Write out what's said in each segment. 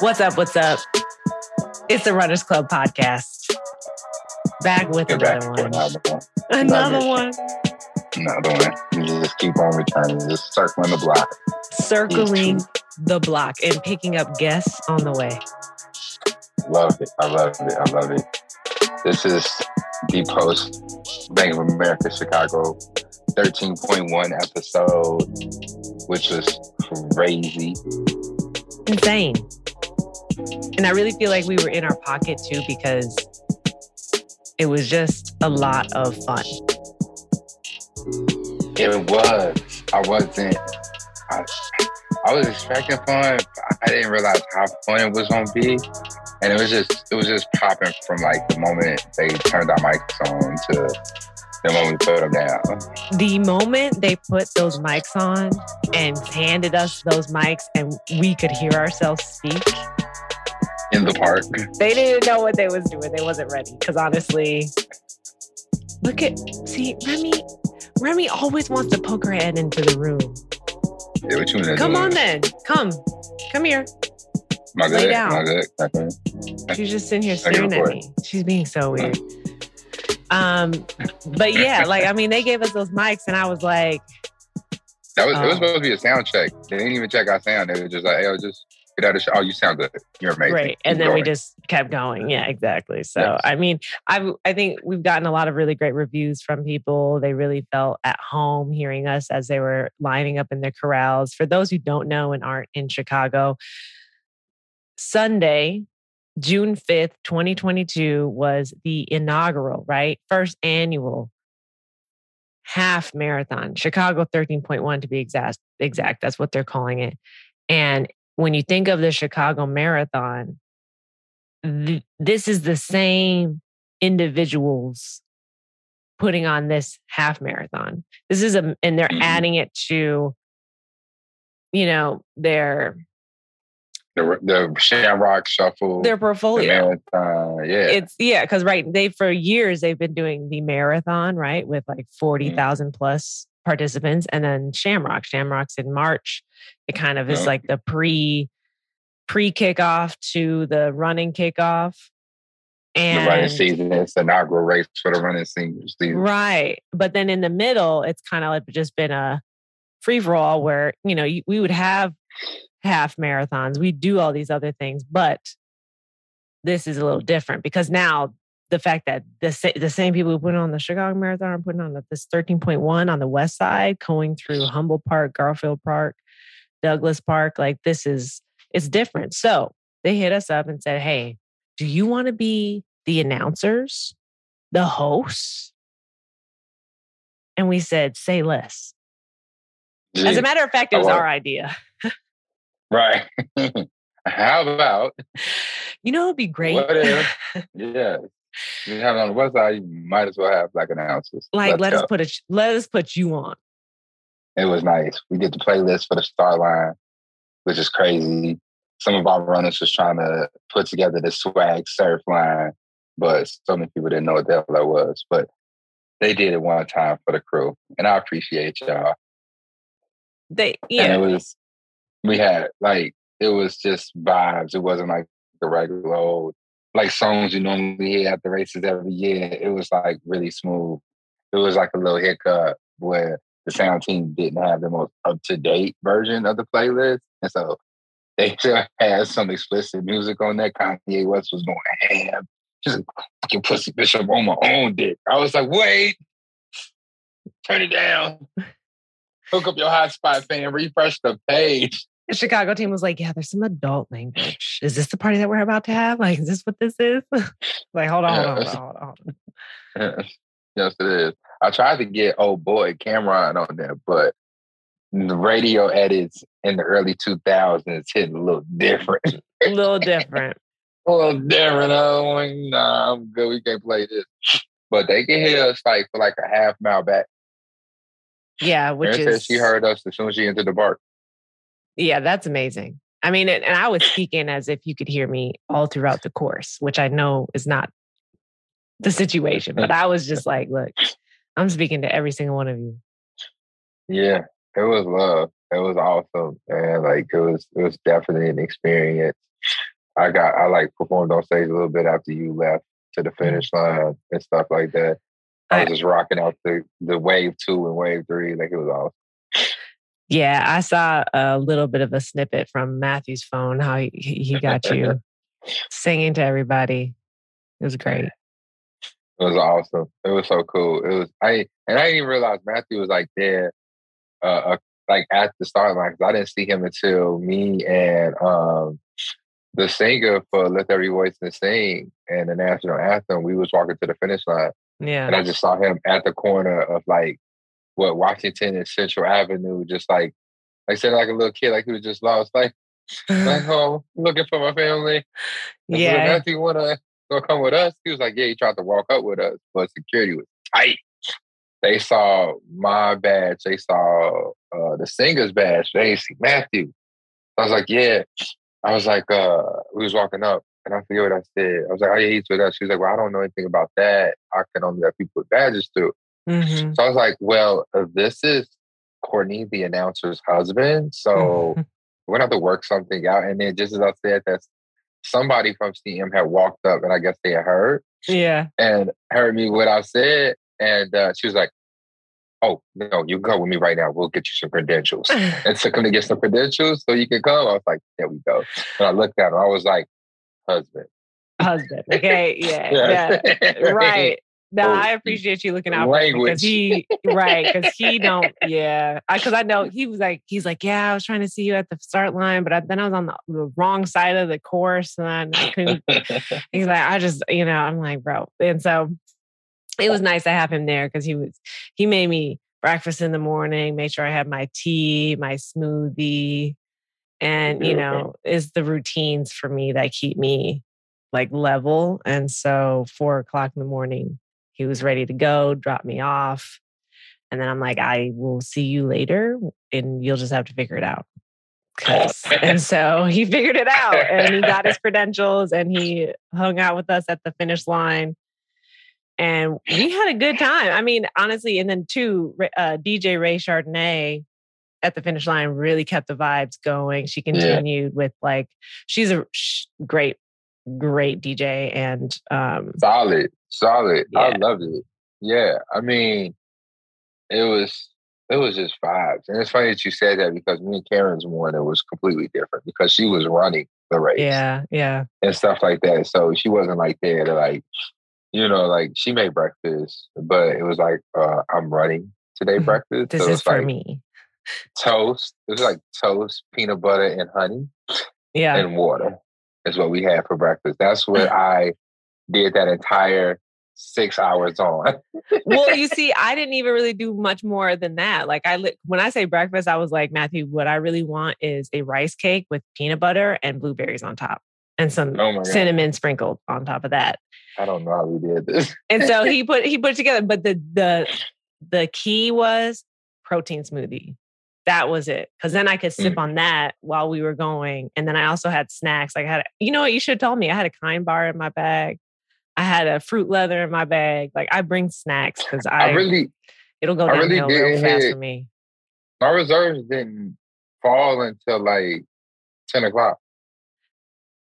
What's up? What's up? It's the Runners Club podcast. Back with You're another back one. another one. Another one. Another one. You just keep on returning, just circling the block. Circling the block and picking up guests on the way. Love it. I love it. I love it. This is the post Bank of America Chicago 13.1 episode, which was crazy. Insane. And I really feel like we were in our pocket too because it was just a lot of fun. It was. I wasn't. I, I was expecting fun. I didn't realize how fun it was gonna be, and it was just it was just popping from like the moment they turned our mics on to the moment we put them down. The moment they put those mics on and handed us those mics and we could hear ourselves speak, In the park, they didn't know what they was doing. They wasn't ready. Because honestly, look at see Remy. Remy always wants to poke her head into the room. yeah, what you wanna Come on then, come, come here. My lay good, down. my good. She's just sitting here staring at me. She's being so weird. Um, but yeah, like I mean, they gave us those mics, and I was like, That was it Oh. was supposed to be a sound check. They didn't even check our sound. They were just like, "Hey, just get out of the show. Oh, you sound good. You're amazing." great, and Keep then we just kept going. Yeah, exactly. So Yes. I mean, I I think we've gotten a lot of really great reviews from people. They really felt at home hearing us as they were lining up in their corrals. For those who don't know and aren't in Chicago, Sunday. June 5th, 2022 was the inaugural, right? First annual half marathon, Chicago 13.1 to be exact. Exact. That's what they're calling it. And when you think of the Chicago Marathon, th- this is the same individuals putting on this half marathon. This is a, and they're Mhm. adding it to, you know, their the the Shamrock Shuffle, their the portfolio. marathon. Yeah, It's yeah, because right, they for years they've been doing the marathon, right, with like forty Mm-hmm. plus participants, and then Shamrock. Shamrock's in March. It kind of is Yeah. like the pre pre kickoff to the running kickoff. And the running season. It's the inaugural race for the running season. season. right, but then in the middle, it's kind of like just been a free for all where you know we would have half marathons, we do all these other things, but this is a little different because now the fact that the the same people who put on the Chicago Marathon are putting on this 13.1 on the west side, going through Humboldt Park, Garfield Park, Douglas Park, like this is it's different. So they hit us up and said, "Hey, do you want to be the announcers, the hosts?" And we said, "Say less." As a matter of fact, it was our idea. right. How about You know, it'd be great. what if? yeah, you have it on the west side. You might as well have black announcers. like, Let's let go. us put a let us put you on. It was nice. We did the playlist for the start line, which is crazy. Some of our runners was trying to put together the swag surf line, but so many people didn't know what the hell that was. But they did it one time for the crew, and I appreciate y'all. They And yeah. it was we had like it was just vibes. It wasn't like the regular old like songs you normally hear at the races every year. It was like really smooth. It was like a little hiccup where the sound team didn't have the most up to date version of the playlist, and so they still had some explicit music on there. Kanye West was going ham. Just fucking pussy bishop on my own dick. I was like, wait, turn it down. Hook up your hotspot fan, refresh the page. The Chicago team was like, yeah, there's some adult language. Is this the party that we're about to have? Like, is this what this is? like, hold on, hold on, hold on, hold on, yes, it is. I tried to get old boy Cameron on there, but the radio edits in the early 2000s hit a little different. A little different. a little different. I'm like, nah, I'm good. We can't play this. But they can hear us like for like a half mile back. Yeah, which said is she heard us as soon as she entered the bar. Yeah, that's amazing. I mean, and I was speaking as if you could hear me all throughout the course, which I know is not the situation. But I was just like, look, I'm speaking to every single one of you. Yeah, it was love. It was awesome, and like it was, it was definitely an experience. I got, I like performed on stage a little bit after you left to the mm-hmm. finish line and stuff like that. I was just rocking out the the wave two and wave three, like it was awesome. Yeah, I saw a little bit of a snippet from Matthew's phone how he, he got you singing to everybody. It was great. It was awesome. It was so cool. It was I and I didn't even realize Matthew was like there, uh, uh like at the start line because I didn't see him until me and um the singer for "Let Every Voice Sing" and the national anthem. We was walking to the finish line, yeah, and I just saw him at the corner of like what Washington and Central Avenue, just like like said like a little kid, like he was just lost, like like home looking for my family. yeah, Matthew wanna gonna come with us? He was like, yeah, he tried to walk up with us, but security was tight. They saw my badge. They saw uh, the singer's badge. They didn't see Matthew. I was like, yeah. I was like, uh, we was walking up and I forget what I said. I was like, oh yeah, he's with us. She was like, well, I don't know anything about that. I can only let people with badges through. Mm-hmm. So I was like, well, uh, this is Courtney, the announcer's husband. So mm-hmm. we're gonna have to work something out. And then just as I said, that's somebody from CM had walked up and I guess they had heard. Yeah. And heard me what I said. And uh, she was like, Oh, no, you go with me right now. We'll get you some credentials. and so come to get some credentials so you can come. I was like, there we go. And I looked at her. I was like, husband. Husband. Okay. Yeah. yeah. right. No, I appreciate you looking out because he right because he don't yeah. Because I, I, know he was like he's like yeah I was trying to see you at the start line but I, then I was on the, the, wrong side of the course and I couldn't he's like I just you know I'm like bro and so it was nice to have him there because he was he made me breakfast in the morning made sure I had my tea my smoothie and you know is the routines for me that keep me like level and so four o'clock in the morning he was ready to go, drop me off. And then I'm like, I will see you later and you'll just have to figure it out. and so he figured it out and he got his credentials and he hung out with us at the finish line. And we had a good time. I mean, honestly, and then too, uh, DJ Ray Chardonnay at the finish line really kept the vibes going. She continued yeah. with like, she's a great, great DJ and um, solid. Solid. Yeah. I loved it. Yeah. I mean, it was it was just vibes. And it's funny that you said that because me and Karen's one, it was completely different because she was running the race. Yeah, yeah. And stuff like that. So she wasn't like there to like, you know, like she made breakfast, but it was like, uh, I'm running today mm-hmm. breakfast. This so is for like me. Toast. It was like toast, peanut butter, and honey. Yeah. And water is what we had for breakfast. That's what I did that entire six hours on. well, you see, I didn't even really do much more than that. Like I li- when I say breakfast, I was like, Matthew, what I really want is a rice cake with peanut butter and blueberries on top and some oh cinnamon sprinkled on top of that. I don't know how we did this. and so he put he put it together, but the the the key was protein smoothie. That was it. Cause then I could sip mm. on that while we were going. And then I also had snacks. Like I had, you know what you should have told me? I had a kind bar in my bag. I had a fruit leather in my bag. Like I bring snacks because I, I, really it'll go downhill really real fast hit, for me. My reserves didn't fall until like ten o'clock.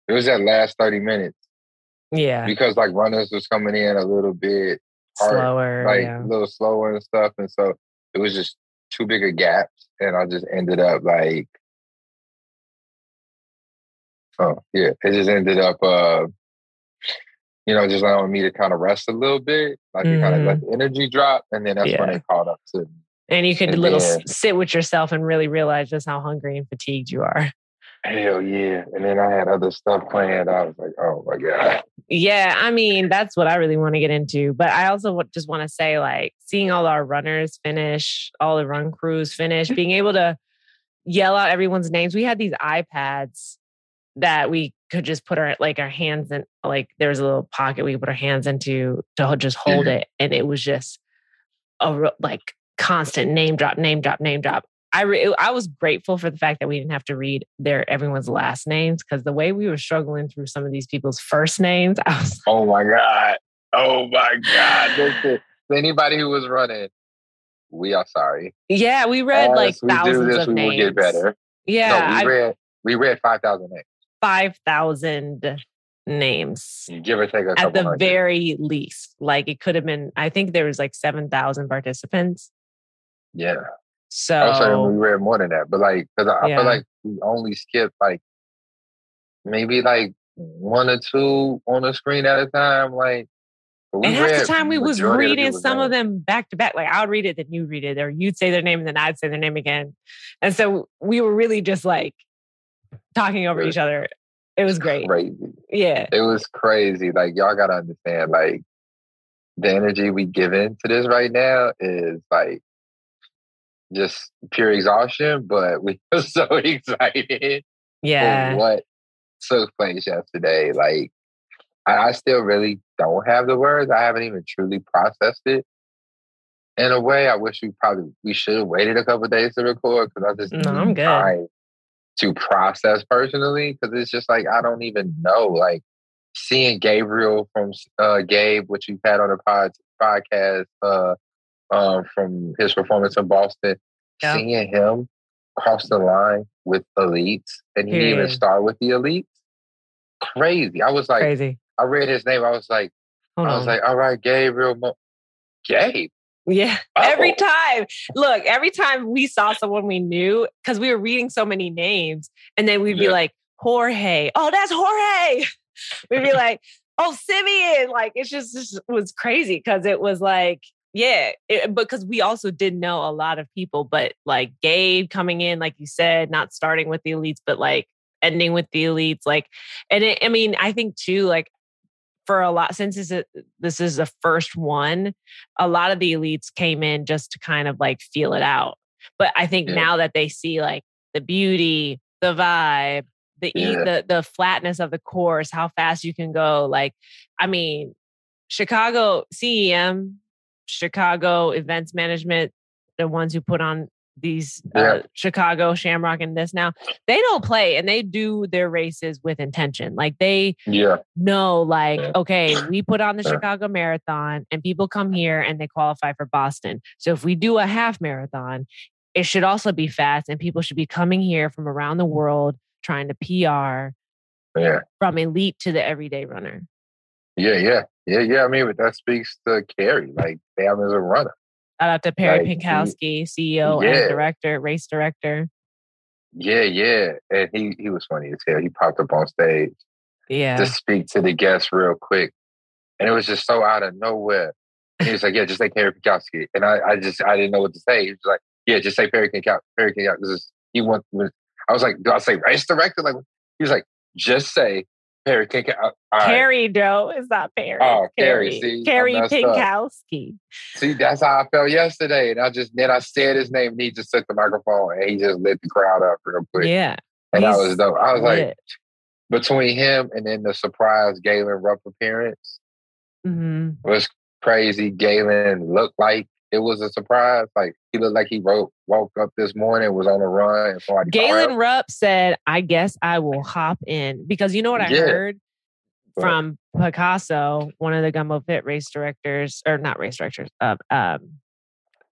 It was that last thirty minutes. Yeah, because like runners was coming in a little bit hard, slower, like yeah. a little slower and stuff, and so it was just too big a gaps, and I just ended up like, oh yeah, it just ended up. uh you know, just allowing me to kind of rest a little bit, like mm-hmm. kind of let the energy drop, and then that's yeah. when they caught up to me. And you could and little then, sit with yourself and really realize just how hungry and fatigued you are. Hell yeah! And then I had other stuff planned. I was like, oh my god. Yeah, I mean that's what I really want to get into. But I also just want to say, like, seeing all our runners finish, all the run crews finish, being able to yell out everyone's names. We had these iPads that we could just put our like our hands in like there was a little pocket we could put our hands into to just hold mm-hmm. it and it was just a like constant name drop name drop name drop i re- i was grateful for the fact that we didn't have to read their everyone's last names because the way we were struggling through some of these people's first names i was oh my god oh my god anybody who was running, we are sorry. Yeah, we read As like we do thousands this, of we names. will get better. Yeah, no, we I- read we read five thousand names, five thousand names give or take a at the hundred. very least. Like it could have been. I think there was like seven thousand participants. yeah. So I was saying we read more than that, but like, because I, I feel like we only skipped like maybe like one or two on the screen at a time. Like, we and half the time we was majority of reading some of them back to back. Like I would read it, then you'd read it, or you'd say their name, and then I'd say their name again. And so we were really just like talking over each other. It was great. Crazy. Yeah. It was crazy. Like y'all gotta understand, like the energy we give into this right now is like just pure exhaustion, but we are so excited Yeah. what took place yesterday. Like I, I still really don't have the words. I haven't even truly processed it. In a way, I wish we probably we should have waited a couple days to record because I just No, I'm good. time to process personally because it's just like I don't even know. Like seeing Gabriel from uh, Gabe, which you've had on the pod, podcast, uh, um, from his performance in Boston, Yeah. seeing him cross the line with elites, and he didn't even start with the elites. Crazy! I was like, Crazy. I read his name. I was like, Hold I on. was like, all right, Gabriel, Mo- Gabe. Yeah. Every Oh. time. Look, every time we saw someone we knew, because we were reading so many names, and then we'd be Yeah. like, Jorge. Oh, that's Jorge. we'd be like, oh, Simeon. Like, it's just, just was crazy because it was like, yeah, it, because we also did know a lot of people, but like Gabe coming in, like you said, not starting with the elites, but like ending with the elites. Like, and it, I mean, I think too, like, for a lot since this is, this is the first one a lot of the elites came in just to kind of like feel it out. But I think Yeah. now that they see like the beauty, the vibe, the Yeah. the the flatness of the course, how fast you can go. Like, I mean, Chicago CEM, Chicago Events Management, the ones who put on these uh, Yeah. Chicago Shamrock and this now, they don't play and they do their races with intention. Like they Yeah, know like Yeah. okay we put on the Yeah. chicago marathon and people come here and they qualify for boston so if we do a half marathon it should also be fast and people should be coming here from around the world trying to pr yeah, from elite to the everyday runner yeah, yeah, yeah, yeah. I mean, but that speaks to Carey. Like, damn, as a runner. shout out to perry Like, pinkowski ceo Yeah. and director race director Yeah, yeah. And he he was funny as hell. He popped up on stage yeah to speak to the guests real quick. And it was just so out of nowhere. And he was like, Yeah, just say Perry Pinkowski. And I, I just I didn't know what to say. He was like, Yeah, just say Perry Pinkowski. Perry Pinkowski. This is he wants I was like, Do I say race director? Like he was like, just say Perry. All right. Carey Joe is not Perry. Oh, Carey, see, I Carey. Pinkowski. See, that's how I felt yesterday. And I just then I said his name and he just took the microphone and he just lit the crowd up real quick. Yeah. and that he's was dope. I was like, between him and then the surprise Galen Rupp appearance Mhm. was crazy. Galen looked like it was a surprise. Like he looked like he wrote, woke up this morning, was on a run, and somebody Galen. Rupp said, I guess I will hop in because you know what I Yeah. heard from Picasso, one of the Gumbo Fit race directors, or not race directors, uh, um,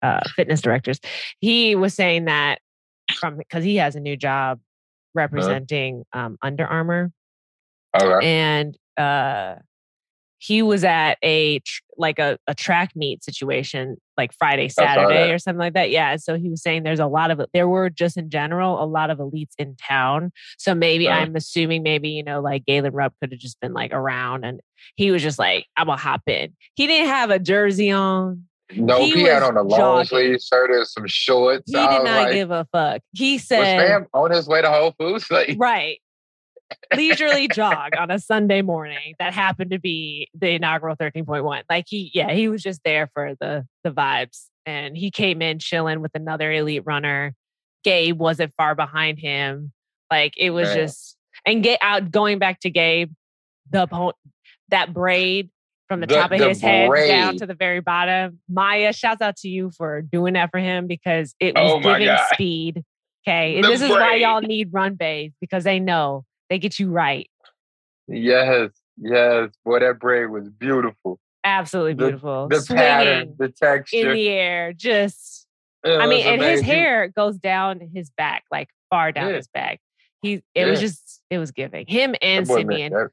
uh, fitness directors. He was saying that from because he has a new job representing um, Under Armour Okay. and uh he was at a like a, a track meet situation like friday saturday or something like that yeah so he was saying there's a lot of there were just in general a lot of elites in town so maybe Uh-huh. i'm assuming maybe you know like galen rupp could have just been like around and he was just like i'm gonna hop in he didn't have a jersey on No, he he, had on a long sleeve shirt and some shorts. he did not like, give a fuck he was said fam on his way to Whole Foods? Like, right leisurely jog on a sunday morning that happened to be the inaugural 13.1 like he yeah he was just there for the the vibes and he came in chilling with another elite runner. Gabe wasn't far behind him. Like it was Man. just and get out uh, going back to gabe the po- that braid from the, The- top of the his head down to the very bottom. Maya shouts out to you for doing that for him because it was Oh giving God. speed okay this is why y'all need run baes because they know they get you right yes, yes. Boy, that braid was beautiful. Absolutely beautiful. The, the pattern, the texture in the air, just. I mean, and his hair goes down his back, like far down yeah. his back. He, it yeah. was just, it was giving him and that Simeon. that,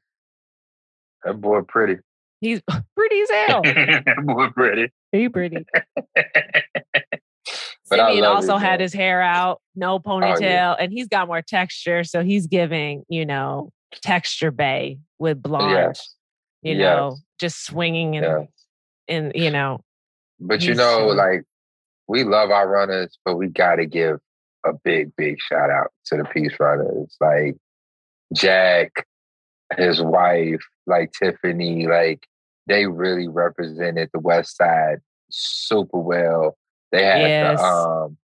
that boy pretty. He's pretty as hell. that boy pretty. He pretty. Simeon also it, had his hair out, no ponytail, oh, yeah. and he's got more texture. So he's giving, you know, texture bay with blonde, yes. you yes. know, just swinging and, yes. in, you know. But you know, like we love our runners, but we got to give a big, big shout out to the Peace Runners. Like Jack, his wife, like Tiffany, like they really represented the West Side super well. They had yes. the um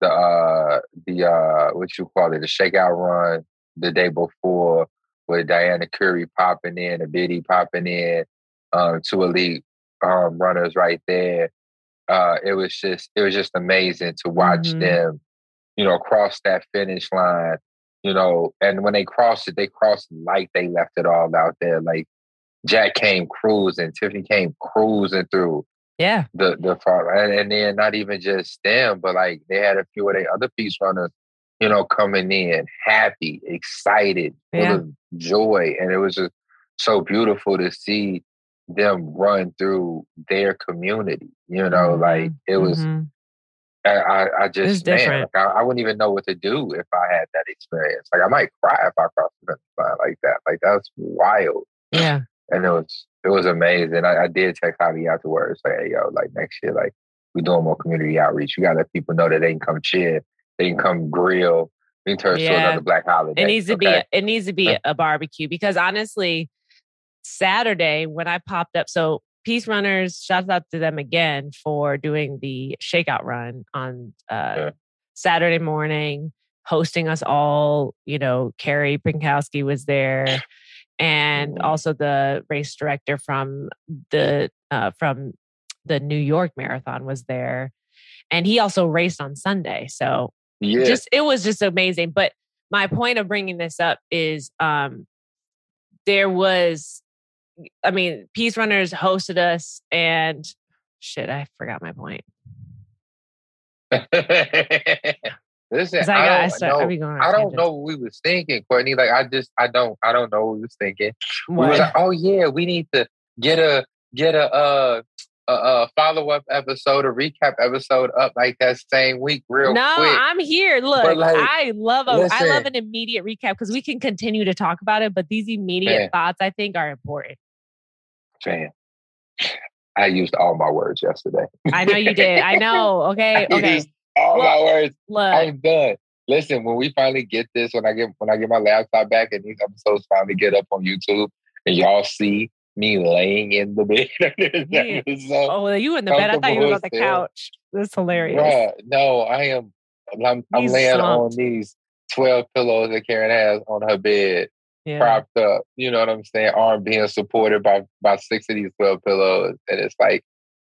the uh the uh what you call it, the shakeout run the day before with Diana Curry popping in, a Biddy popping in, um, two elite um runners right there. Uh it was just it was just amazing to watch mm-hmm. them, you know, cross that finish line. You know, and when they crossed it, they crossed like they left it all out there. Like Jack came cruising, Tiffany came cruising through. Yeah. The the and, and then not even just them, but like they had a few of the other Peace Runners, you know, coming in happy, excited, yeah. full of joy. And it was just so beautiful to see them run through their community. You know, mm-hmm. like it was mm-hmm. I, I just man, like I, I, wouldn't even know what to do if I had that experience. Like I might cry if I crossed the finish line like that. Like that's wild. Yeah. And it was it was amazing. I, I did text Javi afterwards, like, hey, yo, like next year, like we doing more community outreach. You gotta let people know that they can come cheer, they can come grill. We can turn yeah. to another black holiday. It needs to okay? be it needs to be a barbecue because honestly, Saturday when I popped up, so Peace Runners, shouts out to them again for doing the shakeout run on uh, yeah. Saturday morning, hosting us all. You know, Carey Pinkowski was there and mm-hmm. also the race director from the uh, from the New York Marathon was there, and he also raced on Sunday. So yeah. just it was just amazing. But my point of bringing this up is um, there was, I mean, Peace Runners hosted us, and shit, I forgot my point. Listen, I, don't, know, I, I don't know what we was thinking, Courtney. Like, I just, I don't, I don't know what we was thinking. What? We was like, oh yeah, we need to get a, get a, uh, a, a follow up episode, a recap episode up like that same week, real no, quick. I'm here. Look, like, I love a, listen, I love an immediate recap because we can continue to talk about it, but these immediate man, thoughts I think are important. Man, I used all my words yesterday. I know you did. I know. Okay. Okay all look, my words. Look. I'm done. Listen, when we finally get this, when I get when I get my laptop back and these episodes finally get up on YouTube and y'all see me laying in the bed. oh, you in the bed? I thought you were on the couch. That's hilarious. Bruh, no, I am. I'm, I'm laying slumped. on these twelve pillows that Karen has on her bed, yeah. propped up. You know what I'm saying? Arm being supported by by six of these twelve pillows, and it's like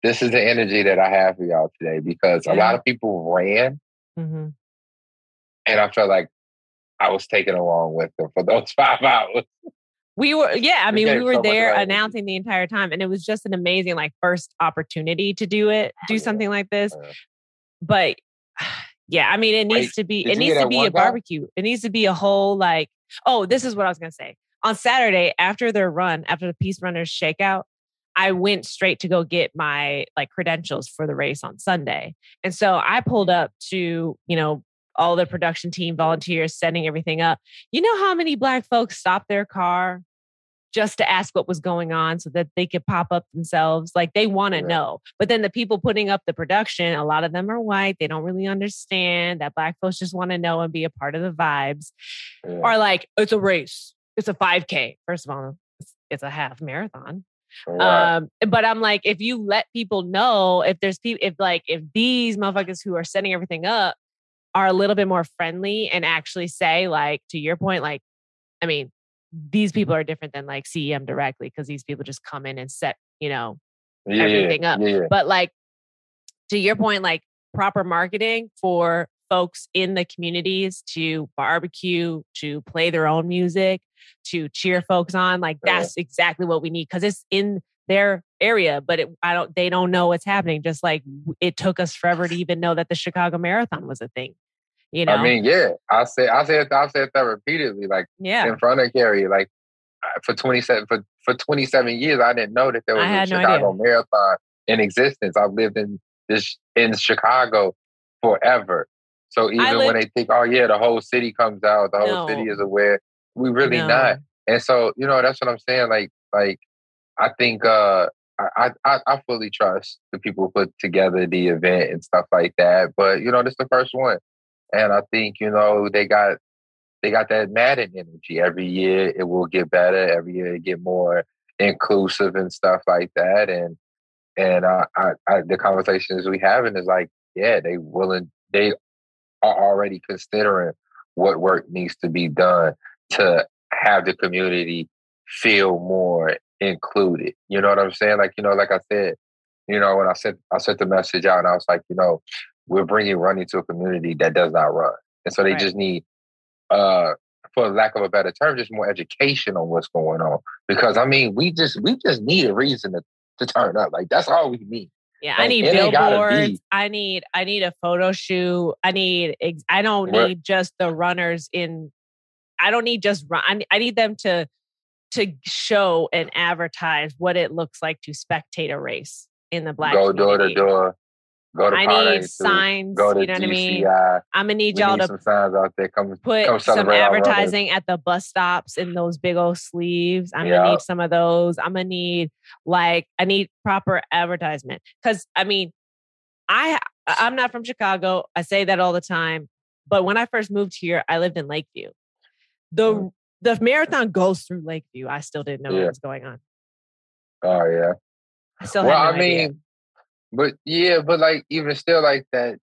this is the energy that I have for y'all today because a lot of people ran, mm-hmm. and I felt like I was taken along with them for those five hours. We were, yeah. I mean, we were so there announcing the entire time, and it was just an amazing, like, first opportunity to do it, do something like this. But yeah, I mean, it needs Wait, to be, it needs to be a barbecue. It needs to be a whole, like, oh, this is what I was gonna say. On Saturday, after their run, after the Peace Runners shakeout, I went straight to go get my like credentials for the race on Sunday. And so I pulled up to, you know, all the production team volunteers setting everything up. You know how many black folks stopped their car just to ask what was going on so that they could pop up themselves. Like they want to know. But then the people putting up the production, a lot of them are white. They don't really understand that black folks just want to know and be a part of the vibes. Yeah. Or like, it's a race. It's a 5K. First of all, it's a half marathon. Right. Um, but I'm like, if you let people know, if there's people, if like, if these motherfuckers who are setting everything up are a little bit more friendly and actually say, like, to your point, like, I mean, these people are different than like CEM directly because these people just come in and set, you know, yeah, everything up. Yeah. But like, to your point, like proper marketing for folks in the communities to barbecue, to play their own music, to cheer folks on. Like that's exactly what we need because it's in their area, but it, I don't. They don't know what's happening. Just like it took us forever to even know that the Chicago Marathon was a thing. You know. I mean, yeah, I say I said I said that repeatedly, like yeah, in front of Gary, like for twenty seven for for twenty seven years, I didn't know that there was a Chicago no Marathon in existence. I've lived in this in Chicago forever. So even when they think, oh yeah, the whole city comes out, the whole no. city is aware, we really no. not. And so, you know, that's what I'm saying. Like, like I think uh I, I I fully trust the people who put together the event and stuff like that. But you know, this is the first one. And I think, you know, they got they got that Madden energy. Every year it will get better. Every year it get more inclusive and stuff like that. And and uh, I, I, the conversations we having is like, yeah, they willing, they are already considering what work needs to be done to have the community feel more included. You know what I'm saying? Like, you know, like I said, you know, when I sent I sent the message out, and I was like, you know, we're bringing running to a community that does not run, and so they right. just need, uh, for lack of a better term, just more education on what's going on. Because I mean, we just we just need a reason to to turn up. Like that's all we need. Yeah, like, I need billboards. I need I need a photo shoot. I need I don't need just the runners in. I don't need just run. I, I need them to to show and advertise what it looks like to spectate a race in the black. Go door to door. Go to I need signs. Go to you know what I mean? I'm gonna need y'all need to some signs out there. Come put come some advertising at the bus stops in those big old sleeves. I'm gonna need some of those. I'm gonna need like I need proper advertisement because I mean, I I'm not from Chicago. I say that all the time. But when I first moved here, I lived in Lakeview. The mm. the marathon goes through Lakeview. I still didn't know yeah. what was going on. Oh yeah. I still well, no I mean, idea. But yeah, but like even still like that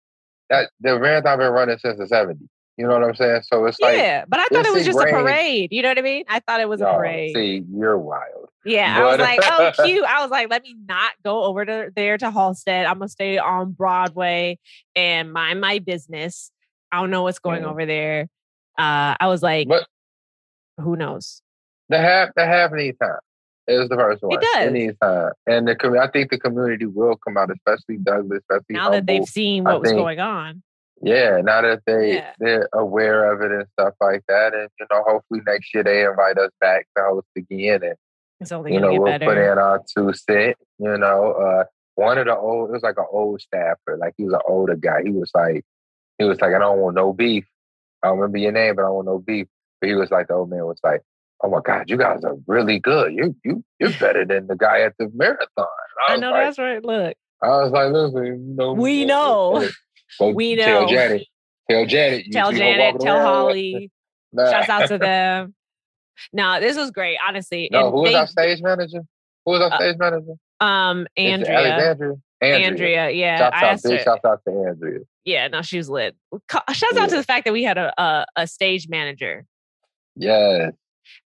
that the rant I've been running since the 70s. You know what I'm saying? So it's like Yeah, but I thought it was just a parade. You know what I mean? I thought it was a parade. See, you're wild. Yeah, but, I was like, oh, cute. I was like, let me not go over to there to Halsted. I'm gonna stay on Broadway and mind my business. I don't know what's going mm. over there. Uh, I was like, but, who knows? The half, the half needs time. It was the first one. It does. Anytime. And the I think the community will come out, especially Douglas, especially now that they've seen what I was think, going on. Yeah, now that they yeah. they're aware of it and stuff like that, and you know, hopefully next year they invite us back to host again, and it's only you know we'll better. put in our two cent. You know, uh, one of the old it was like an old staffer, like he was an older guy. He was like, he was like, I don't want no beef. I don't remember your name, but I don't want no beef. But he was like, the old man was like, oh my God, you guys are really good. You you you're better than the guy at the marathon. I, I know like, that's right. Look. I was like, listen, you know, we know. Go we know. Tell Janet. Tell Janet. tell Janet. Tell Holly. Nah. Shouts out to them. No, this was great, honestly. No, and who was they, our stage manager? Who was our uh, stage manager? Um, Andrea. Alexandria. Andrea. Andrea, yeah. Shouts out, big shouts out to Andrea. Yeah, no, she was lit. Shouts yeah. out to the fact that we had a, a, a stage manager. Yes.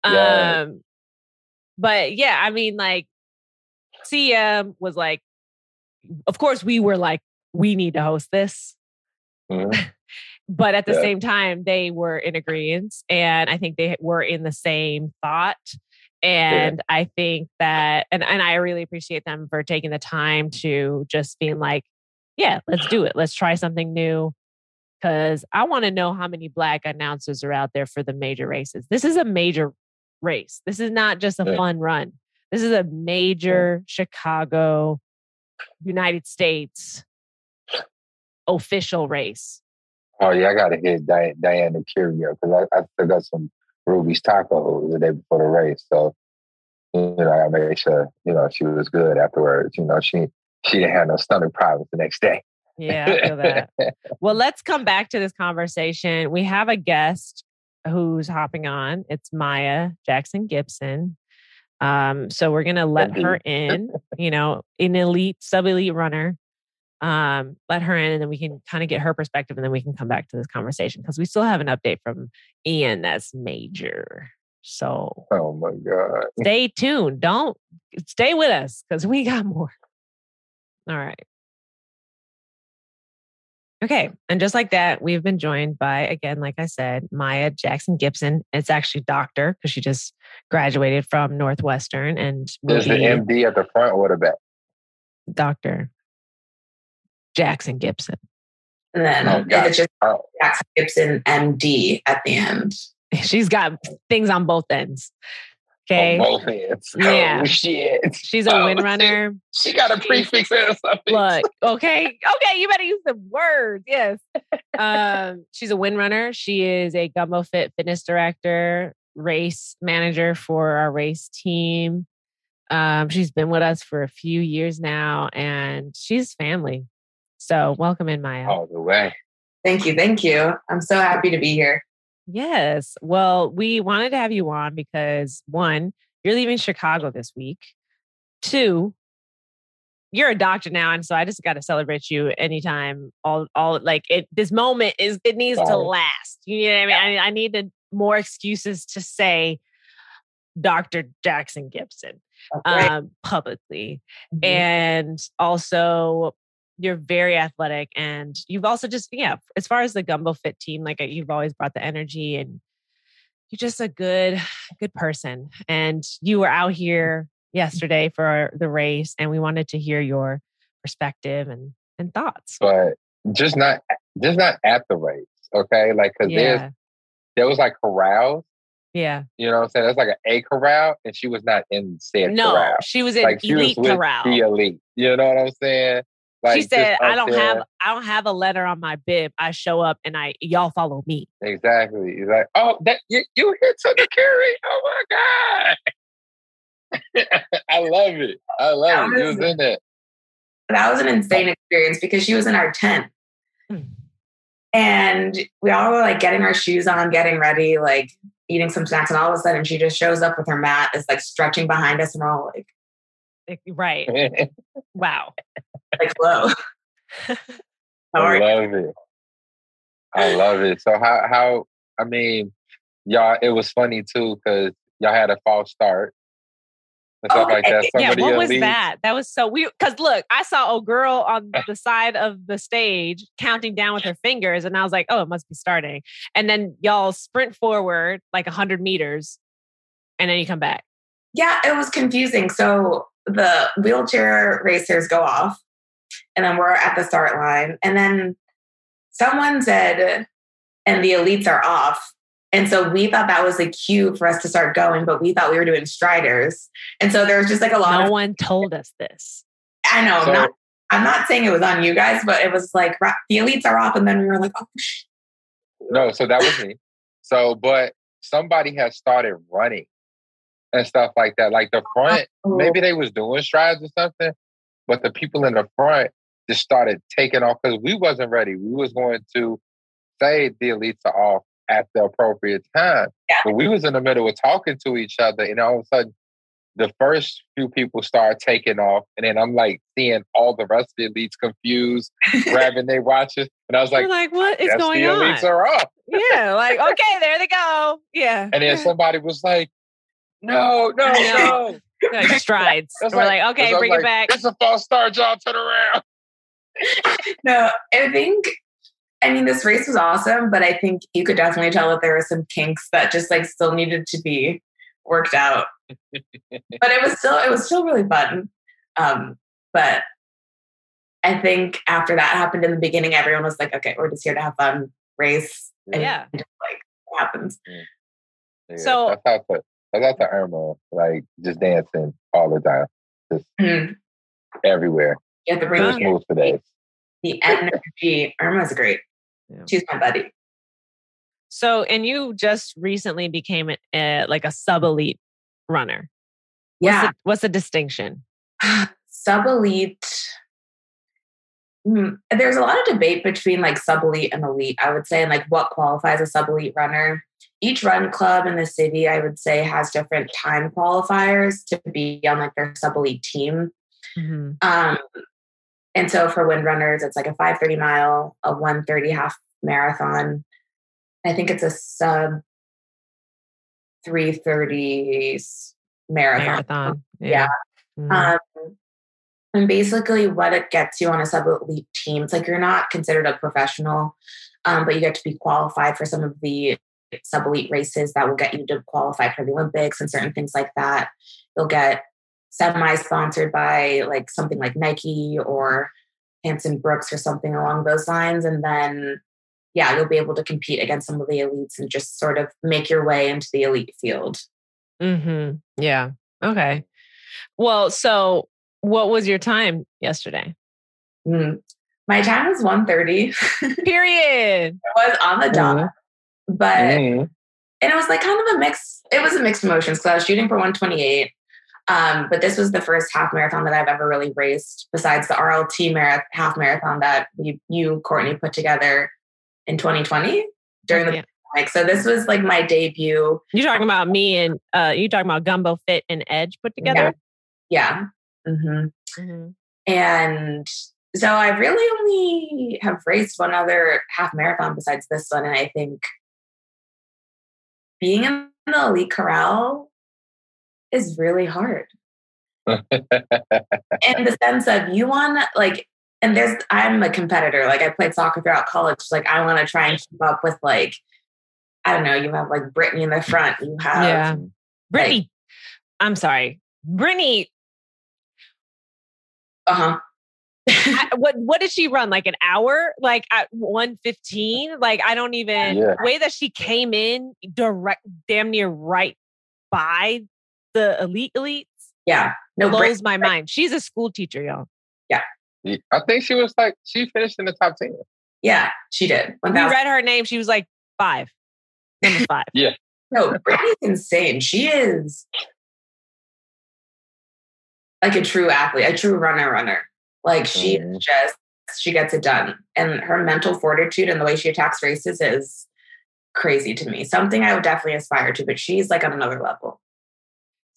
Yeah. Um, but yeah, I mean, like, CM was like, of course, we were like, we need to host this. Mm-hmm. but at the yeah. same time, they were in agreement. And I think they were in the same thought. And yeah. I think that, and, and I really appreciate them for taking the time to just being like, yeah, let's do it. Let's try something new because I want to know how many black announcers are out there for the major races. This is a major race. This is not just a fun run. This is a major. Chicago, United States official race. Oh yeah, I gotta hit Diana, Diana Curio because I, I still got some Ruby's tacos the day before the race. So you know, I made sure you know she was good afterwards. You know, she she didn't have no stomach problems the next day. Yeah, I feel that. well, let's come back to this conversation. We have a guest who's hopping on. It's Maya Jackson Gibson. Um, so we're gonna let her in, you know, an elite, sub elite runner. Um, let her in and then we can kind of get her perspective and then we can come back to this conversation because we still have an update from Ian that's major. So Oh my God. Stay tuned. Don't stay with us because we got more. All right. Okay. And just like that, we've been joined by, again, like I said, Maya Jackson Gibson. It's actually doctor because she just graduated from Northwestern and There's the MD at the front or the back? Dr. Jackson Gibson. And then Oh, if it's just Oh, Jackson Gibson MD at the end. She's got things on both ends. Okay. on both ends. Yeah. Oh, shit. She's a Oh, wind shit. runner. She got a prefix and something. Look, okay. Okay, you better use the words. Yes. Um, she's a wind runner. She is a Gumbo Fit fitness director, race manager for our race team. Um, she's been with us for a few years now and she's family. So welcome in, Maya. All the way. Thank you. Thank you. I'm so happy to be here. Yes. Well, we wanted to have you on because one, you're leaving Chicago this week. Two, you're a doctor now, and so I just got to celebrate you anytime. All, all like it. This moment is it needs to last. You know what I mean? I, I needed more excuses to say Dr. Jackson Gibson Right. um, publicly Mhm. and also you're very athletic and you've also just yeah as far as the gumbo fit team like uh, you've always brought the energy and you're just a good good person and you were out here yesterday for the race and we wanted to hear your perspective and and thoughts But just not just not at the race. Okay. Like cause there's there was like corrals, yeah you know what I'm saying? There's like an A corral and she was not in said no corral. she was in Like she was elite with corral the elite. You know what I'm saying? Like she said i don't there. have i don't have a letter on my bib i show up and i y'all follow me Exactly. He's like, oh, that you, you hit Tucker Carey. Oh my God. I love it. I love That it. You was- was in it. That was an insane experience because she was in our tent. Hmm. And we all were like getting our shoes on, getting ready, like eating some snacks. And all of a sudden she just shows up with her mat, is like stretching behind us, and we're all like, Like, right wow like hello. How are I you? love it. I love it. So how how I mean, y'all, it was funny too because y'all had a false start and stuff like that. Okay. Some yeah, what was elites- that? That was so weird. Because look, I saw a girl on the side of the stage counting down with her fingers, and I was like, "Oh, it must be starting." And then y'all sprint forward like hundred meters, and then you come back. Yeah, it was confusing. So the wheelchair racers go off, and then we're at the start line. And then someone said, and the elites are off. And so we thought that was a cue for us to start going, but we thought we were doing striders. And so there was just like a lot No of, one told us this. I know, So- I'm not, I'm not saying it was on you guys, but it was like the elites are off. And then we were like, oh, No, so that was me. So, but somebody has started running and stuff like that. Like the front, oh. maybe they was doing strides or something, but the people in the front just started taking off because we wasn't ready. We was going to say the elites are off at the appropriate time. Yeah. But we was in the middle of talking to each other, and all of a sudden, the first few people start taking off, and then I'm like seeing all the rest of the elites confused, grabbing their watches, and I was You're like, like, what is "Guess going the on? elites are off." yeah, like okay, there they go. Yeah, And then somebody was like, "No, no, No. no." like strides. We're like- like, okay, bring like, it back. It's a false start, y'all. Turn around. no, I think, I mean, this race was awesome, but I think you could definitely tell that there were some kinks that just like still needed to be worked out. but it was still, it was still really fun. Um, but I think after that happened in the beginning, everyone was like, okay, we're just here to have fun, race. And Yeah. just like what happens. Yeah, So- that's how to that's how to Irma, like just dancing all the time, Mhm. everywhere. You have to bring Huh. Just move today. the energy. Irma's great. Yeah. She's my buddy. So, and you just recently became a, uh, like a sub elite runner. Yeah. What's the, what's the distinction? sub elite. Hmm, There's a lot of debate between like sub elite and elite, I would say, and like what qualifies a sub elite runner. Each run club in the city, I would say, has different time qualifiers to be on like their sub elite team. Mhm. Um, and so for windrunners, it's like a 530 mile, a 130 half marathon. I think it's a sub 330 marathon. Marathon. Yeah. Mhm. Um, And basically, what it gets you on a sub elite team, it's like you're not considered a professional, um, but you get to be qualified for some of the sub elite races that will get you to qualify for the Olympics and certain things like that. You'll get semi sponsored by like something like Nike or Hanson Brooks or something along those lines. And then, yeah, you'll be able to compete against some of the elites and just sort of make your way into the elite field. Mm-hmm. Yeah. Okay. Well, so what was your time yesterday? Mm. My time was 1.30. Period. it was on the dot. Mm-hmm. But mm-hmm. and it was like kind of a mix. It was a mixed emotions because I was shooting for 128. Um, but this was the first half marathon that I've ever really raced, besides the RLT marathon, half marathon that we, you, Courtney, put together in 2020 during the yeah. pandemic. So this was like my debut. You're talking about me and uh, you talking about Gumbo Fit and Edge put together. Yeah. yeah. Mm-hmm. Mm-hmm. And so I really only have raced one other half marathon besides this one, and I think being in the elite corral is really hard. in the sense of you want like and there's I'm a competitor. Like I played soccer throughout college. Like I want to try and keep up with like I don't know, you have like Brittany in the front. You have Yeah. Brittany. Like, I'm sorry. Brittany. Uh-huh. what what did she run like an hour like at 115 like i don't even yeah. way that she came in direct damn near right by the elite elites yeah. No blows my mind. She's a school teacher y'all. Yeah. I think she was like she finished in the top 10 yeah she did. When we read her name she was like five. Number five. Yeah. No brittany's insane. She is like a true athlete a true runner runner. Like she mm. just she gets it done. And her mental fortitude and the way she attacks races is crazy to me. Something I would definitely aspire to, but she's like on another level.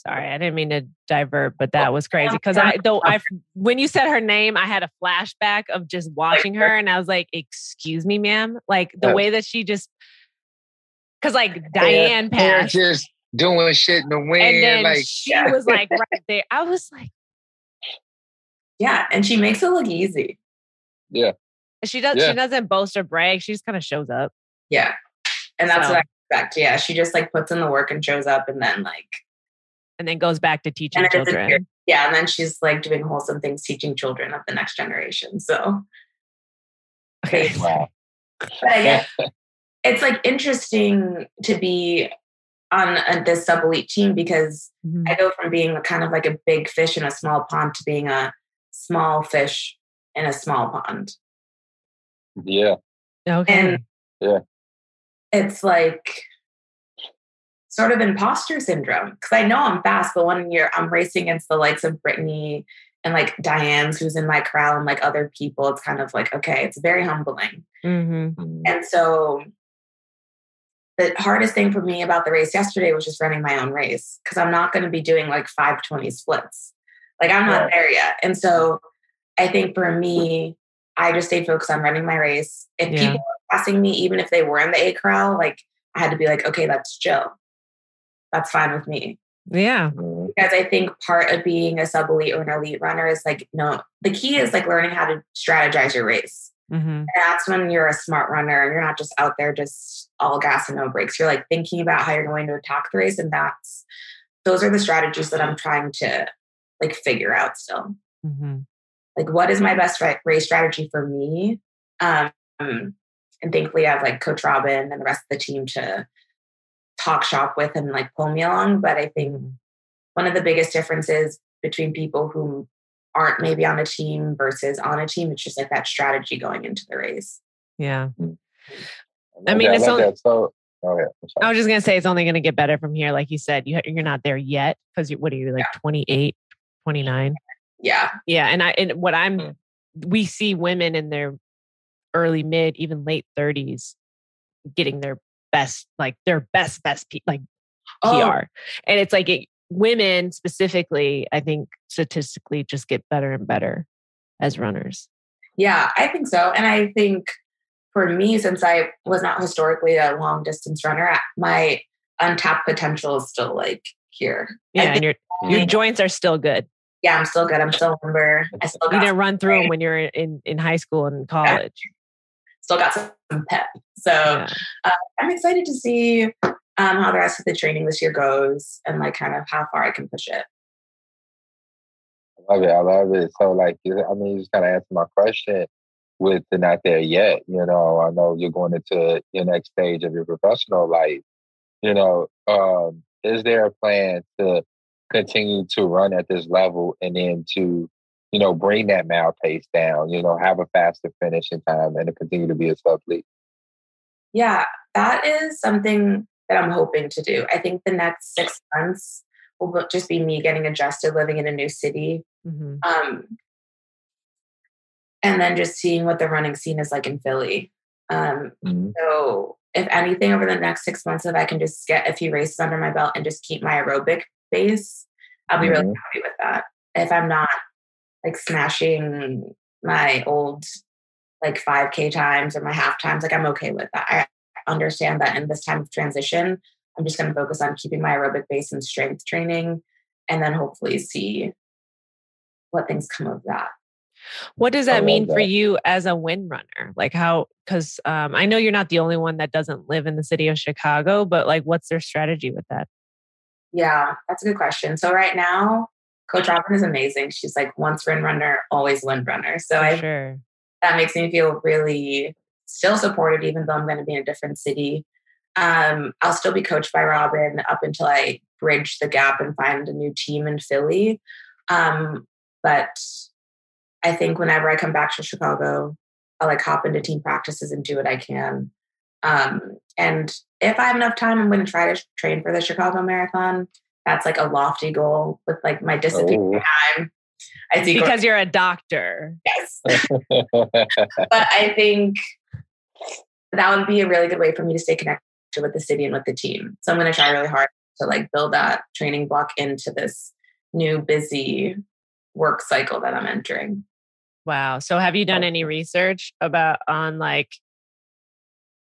Sorry, I didn't mean to divert, but that was crazy because I though I when you said her name, I had a flashback of just watching her, and I was like, "Excuse me, ma'am," like the way that she just because like Diane passed, just doing shit in the wind, and then like she was like right there. I was like, yeah, and she makes it look easy. Yeah. She does yeah. she doesn't boast or brag. She just kind of shows up. Yeah. And that's so. what I expect. Yeah. She just like puts in the work and shows up and then like and then goes back to teaching children. Yeah. And then she's like doing wholesome things, teaching children of the next generation. So okay. Wow. But I guess it's like interesting to be on a, this sub elite team because mm-hmm. I go from being kind of like a big fish in a small pond to being a small fish in a small pond. Yeah. Okay. And yeah. It's like sort of imposter syndrome because I know I'm fast, but one year I'm racing against the likes of Brittany and like Diane's who's in my crowd and like other people. It's kind of like, okay, it's very humbling. Mm-hmm. And so the hardest thing for me about the race yesterday was just running my own race because I'm not going to be doing like 520 splits. Like I'm not there yet. And so I think for me, I just stayed focused on running my race. If yeah. people were passing me, even if they were in the A corral, like I had to be like, okay, that's chill. That's fine with me. Yeah. Because I think part of being a sub elite or an elite runner is like, no, the key is like learning how to strategize your race. Mm-hmm. that's when you're a smart runner and you're not just out there just all gas and no brakes. You're like thinking about how you're going to attack the race. And that's, those are the strategies that I'm trying to like figure out still. Mm-hmm. Like, what is my best race strategy for me? Um, and thankfully, I have like Coach Robin and the rest of the team to talk shop with and like pull me along. But I think mm-hmm. one of the biggest differences between people who aren't maybe on a team versus on a team, it's just like that strategy going into the race. Yeah. Mm-hmm. I mean, it's only, so, oh, yeah, I was just gonna say it's only gonna get better from here. Like you said, you you're not there yet because what are you like yeah. 28, 29? Yeah. Yeah. And I, and what I'm, mm. we see women in their early, mid, even late 30s getting their best, like their best, best, P, like oh. PR. And it's like it, women specifically, I think statistically just get better and better as runners. Yeah, I think so. And I think for me, since I was not historically a long distance runner, my untapped potential is still like here. Yeah, and your your joints are still good Yeah, I'm still good. I'm still limber. I still you didn't run through them when you're in in high school and college. Yeah. Still got some pep. So yeah. uh, I'm excited to see um, how the rest of the training this year goes and like kind of how far I can push it. I love it. I love it. So like, I mean, you just kind of answered my question with the not there yet. You know, I know you're going into your next stage of your professional life. You know, um, is there a plan to continue to run at this level and then to, you know, bring that mile pace down, you know, have a faster finishing time and to continue to be a sublead? Yeah, that is something that I'm hoping to do. I think the next six months will just be me getting adjusted, living in a new city. Mm-hmm. Um, and then just seeing what the running scene is like in Philly. Um, mm-hmm. So, if anything, over the next six months, if I can just get a few races under my belt and just keep my aerobic base, I'll be mm-hmm. really happy with that. If I'm not like smashing my old like 5K times or my half times, like I'm okay with that. I understand that in this time of transition, I'm just going to focus on keeping my aerobic base and strength training and then hopefully see what things come of that. What does that mean for you as a Windrunner? Like how, because um, I know you're not the only one that doesn't live in the city of Chicago, but like what's their strategy with that? Yeah, that's a good question. So right now, Coach Robin is amazing. She's like once Windrunner, always Windrunner. So I sure that makes me feel really still supported, even though I'm going to be in a different city. Um, I'll still be coached by Robin up until I bridge the gap and find a new team in Philly. Um, but I think whenever I come back to Chicago, I'll like hop into team practices and do what I can. Um, and if I have enough time, I'm going to try to train for the Chicago Marathon. That's like a lofty goal with like my disappearing oh. time. I think because you're a doctor. Yes, but I think that would be a really good way for me to stay connected with the city and with the team. So I'm going to try really hard to like build that training block into this new busy work cycle that I'm entering. Wow. So have you done oh. any research about on like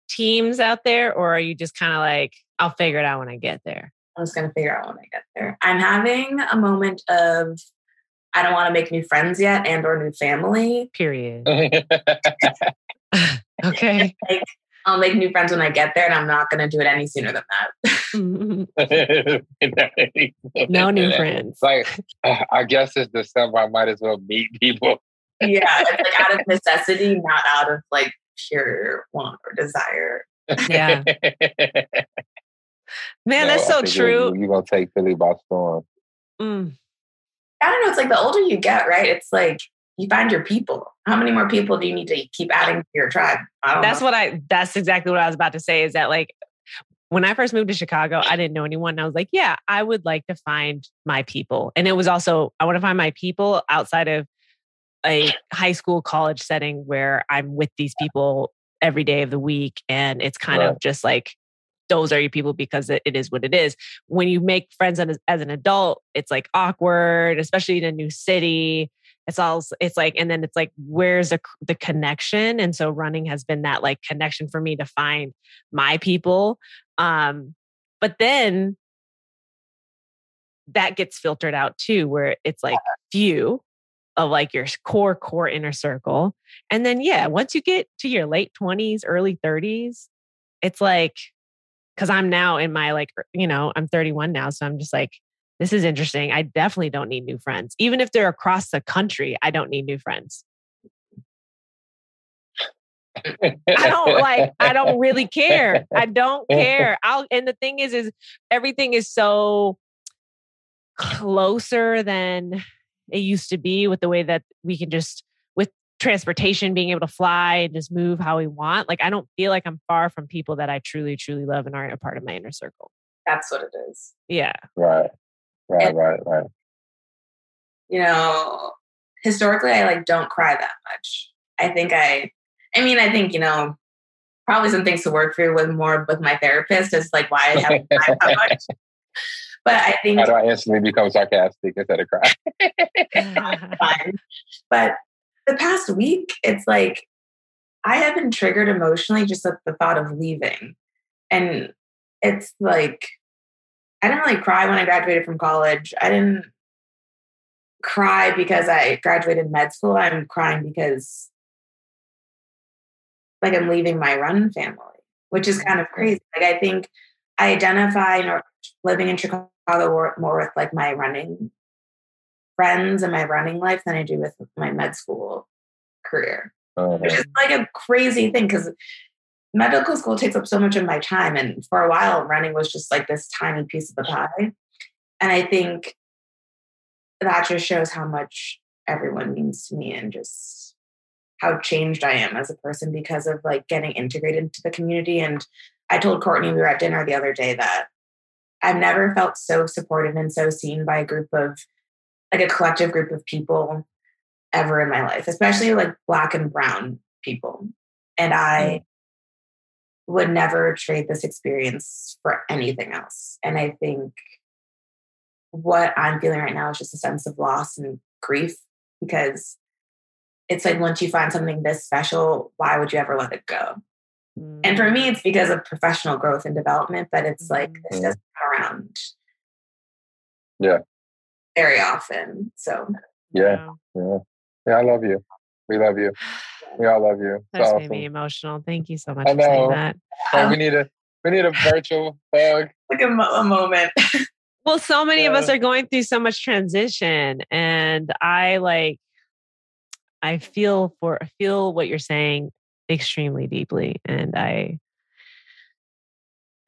teams out there or are you just kind of like I'll figure it out when I get there? I'm just going to figure out when I get there. I'm having a moment of I don't want to make new friends yet and or new family. Period. okay. like, I'll make new friends when I get there and I'm not going to do it any sooner than that. no new friends. Like I guess it's December. I might as well meet people yeah, it's like out of necessity, not out of like pure want or desire. Yeah. Man, no, that's so true. You're gonna take Philly by storm. Mm. I don't know. It's like the older you get, right? It's like you find your people. How many more people do you need to keep adding to your tribe? that's know. what I. That's exactly what I was about to say. Is that like when I first moved to Chicago, I didn't know anyone. And I was like, yeah, I would like to find my people. And it was also, I want to find my people outside of a high school college setting where I'm with these people every day of the week and it's kind right. of just like those are your people because it, it is what it is. When you make friends as, as an adult, it's like awkward, especially in a new city. It's all it's like, and then it's like, where's the the connection? And so running has been that like connection for me to find my people. Um, but then that gets filtered out too, where it's like few of like your core core inner circle and then yeah once you get to your late 20s early 30s it's like because i'm now in my like er, you know i'm 31 now so i'm just like this is interesting i definitely don't need new friends even if they're across the country i don't need new friends I don't like I don't really care. I don't care. I'll and the thing is is everything is so closer than it used to be with the way that we can just transportation being able to fly and just move how we want like i don't feel like i'm far from people that i truly truly love and aren't a part of my inner circle. That's what it is. Yeah. Right. Right and, right right. You know historically i like don't cry that much. I think i i mean i think you know probably some things to work through with more with my therapist is like why i haven't cried that much. But I think how do I instantly become sarcastic instead of cry? but the past week, it's like I have been triggered emotionally just at the thought of leaving. And it's like I didn't really cry when I graduated from college. I didn't cry because I graduated med school. I'm crying because like I'm leaving my run family, which is kind of mm-hmm. crazy. Like I think I identify or living in Chicago more with like my running friends and my running life than I do with my med school career. Which is oh. like a crazy thing because medical school takes up so much of my time. And for a while, running was just like this tiny piece of the pie. And I think that just shows how much everyone means to me and just how changed I am as a person because of like getting integrated into the community. And I told Courtney we were at dinner the other day that I've never felt so supported and so seen by a group of like a collective group of people ever in my life, especially like black and brown people. And I would never trade this experience for anything else. And I think what I'm feeling right now is just a sense of loss and grief because it's like once you find something this special, why would you ever let it go? And for me, it's because of professional growth and development, but it's like this Mhm. doesn't come around. Yeah. Very often. So yeah, yeah, yeah. I love you. We love you. We all love you. That's awesome. made me emotional. Thank you so much I for saying that. Oh, we need a we need a virtual hug. like a, mo- a moment. Well, so many of us are going through so much transition, and I like, I feel for I feel what you're saying extremely deeply, and I,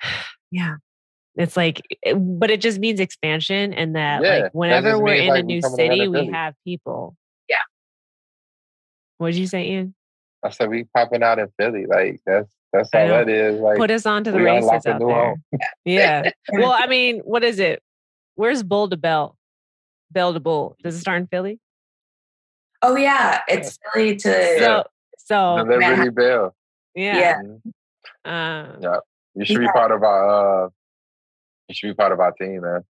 yeah, it's like, but it just means expansion, and that Yeah, like whenever just we're in like, a new city, we Philly. have people. Yeah. What did you say, Ian? I said we popping out in Philly. Like that's that's all that is. Like Put us on to the we races out there. home. Yeah. well, I mean, what is it? Where's Bull to Bell? Bell to Bull. Does it start in Philly? oh yeah, it's Philly to So, so the Liberty Bell. yeah. yeah. Mhm. Um, Yeah. You should be part of our. uh You should be part of our team, man.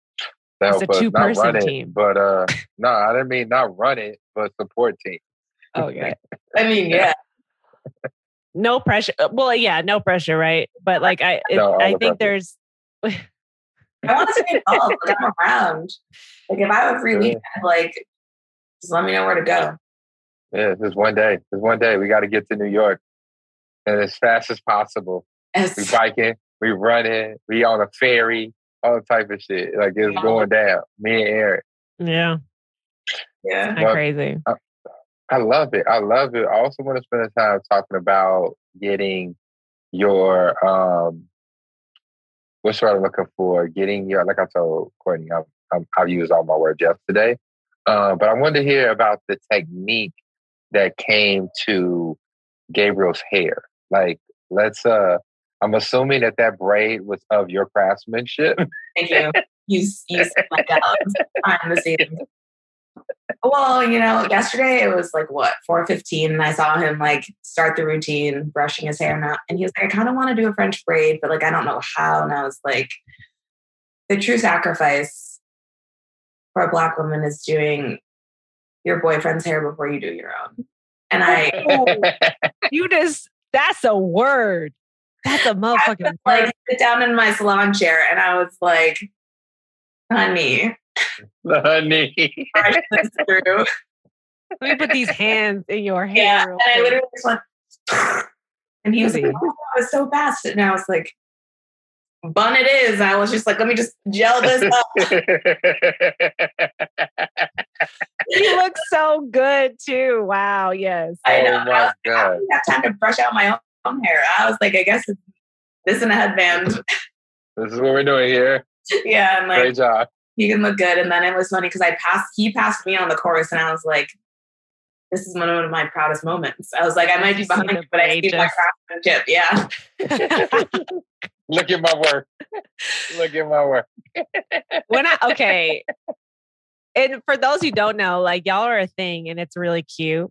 To It's help a us not two-person run it, team. but uh, no, I didn't mean not run it, but support team. okay. I mean, yeah. No pressure. uh, Well, yeah, no pressure, right? But like, I, it, No, I the think pressure. there's. I want to be involved. Like, I'm around. Like if I have a free Sure. weekend, like just let me know where to go. Yeah, just one day. Just one day. We got to get to New York, and as fast as possible. We Yes. biking, we running, we on a ferry, all type of shit. Like it's going down. Me and Eric. Yeah, Yeah. not crazy. I love it. I love it. I also want to spend the time talking about getting your um what's what I'm looking for, getting your like I told Courtney, I'm, I'm, I've used all my words yesterday. Uh, but I wanted to hear about the technique that came to Gabriel's hair. Like, let's uh I'm assuming that that braid was of your craftsmanship. Thank you. You you said my dogs behind the scenes. Well, you know, yesterday it was like what four fifteen, and I saw him like start the routine, brushing his hair out, and he was like, "I kind of want to do a French braid, but like I don't know how." And I was like, "The true sacrifice for a black woman is doing your boyfriend's hair before you do your own." And I You just, that's a word. That's a motherfucking word. like sit down in my salon chair, and I was like, "Honey, Honey. brush this through." Let me put these hands in your hair. Yeah, and I literally just went, and he was like, oh, that was so fast. And I was like, bun it is. I was just like, let me just gel this up. you look so good too. Wow. Yes. I know. Oh I my was like, I God. don't have time to brush out my own, own hair. I was like, I guess this and a headband. This is what we're doing here. yeah, and like Great job. you can look good. And then it was funny because I passed, he passed me on the chorus, and I was like, this is one of my proudest moments. I was like, I might be behind, the you, but I see my braid craftsmanship. Yeah. Look at my work. Look at my work. when I okay. And for those who don't know, like y'all are a thing and it's really cute.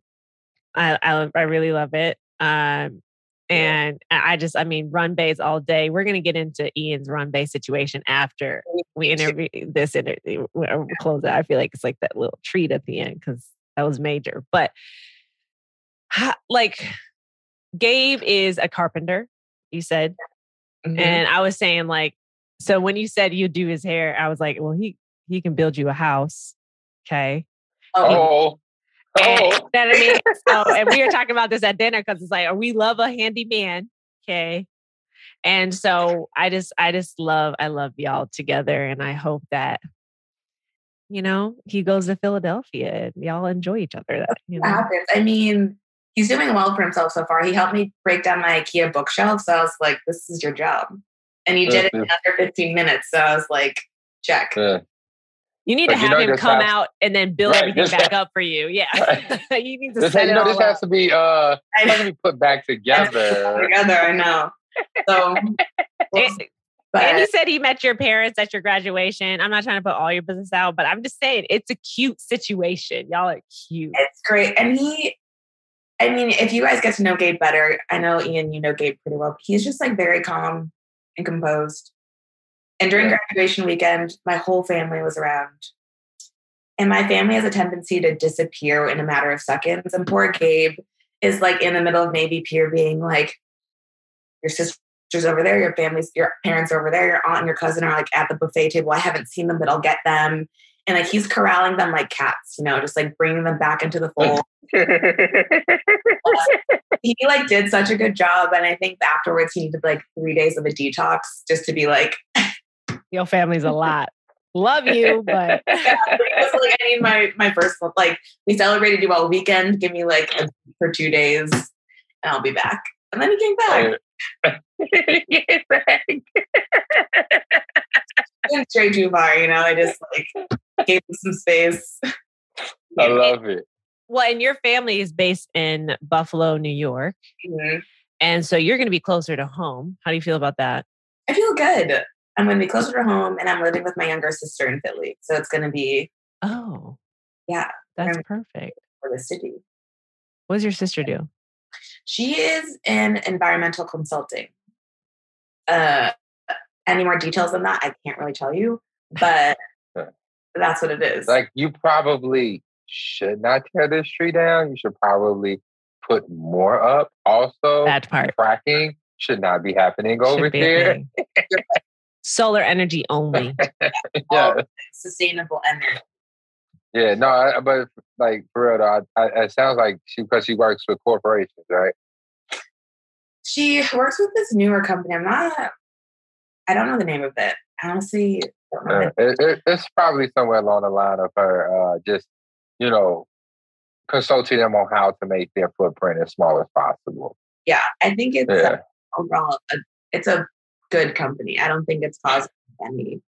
I I, I really love it. Um and I just I mean run baes all day. We're gonna get into Ian's run bae situation after we interview this interview we'll close it. I feel like it's like that little treat at the end because that was major. But like Gabe is a carpenter, you said. Mhm. And I was saying like, so when you said you do his hair, I was like, well, he he can build you a house, okay. Oh. And, Oh. you know what I mean? So, and we were talking about this at dinner because it's like we love a handy man. Okay. And so I just, I just love, I love y'all together. And I hope that, you know, he goes to Philadelphia and y'all enjoy each other. That, you That know? happens. I mean, he's doing well for himself so far. He helped me break down my IKEA bookshelf. So I was like, this is your job. And he oh, did it in under 15 minutes. So I was like, check. Yeah. You need But to have him come has- out and then build Right, everything back has- up for you. Yeah. Right. you need to This, set you it know, all this has to be uh has to be put back together. Together, I know. So, And- but and he said he met your parents at your graduation. I'm not trying to put all your business out, but I'm just saying it's a cute situation. Y'all are cute. it's great. And he, I mean, if you guys get to know Gabe better, I know Ian, you know Gabe pretty well. He's just like very calm and composed. And during graduation weekend, my whole family was around. And my family has a tendency to disappear in a matter of seconds. And poor Gabe is like in the middle of Navy Pier being like, your sister's over there, your family's, your parents are over there, your aunt and your cousin are like at the buffet table. I haven't seen them, but I'll get them. And like he's corralling them like cats, you know, just like bringing them back into the fold. he like did such a good job. And I think afterwards he needed like three days of a detox just to be like, Your family's a lot. Love you, but yeah, was like I need my my first like we celebrated you all weekend. Give me like a, for two days, and I'll be back. And then he came back. Didn't stray too far, you know. I just like gave him some space. I love it. well, and your family is based in Buffalo, New York. Mhm. And so you're going to be closer to home. How do you feel about that? I feel good. I'm going to be closer to home, and I'm living with my younger sister in Philly, so it's going to be Oh, yeah that's perfect. for the city. What does your sister do? She is in environmental consulting. Uh, any more details than that, I can't really tell you, but that's what it is. Like you probably should not tear this tree down. You should probably put more up. Also, That part. fracking should not be happening over Should be here. thing. Solar energy only. yeah, sustainable energy. yeah. No, I, but like for real, though, I, I, it sounds like she because she works with corporations, right? She works with this newer company. I'm not. I don't know the name of it. I honestly don't know. Uh, it, it, it's probably somewhere along the line of her uh, just, you know, consulting them on how to make their footprint as small as possible. yeah, I think it's Yeah. uh, overall a, it's a good company. I don't think it's causing any.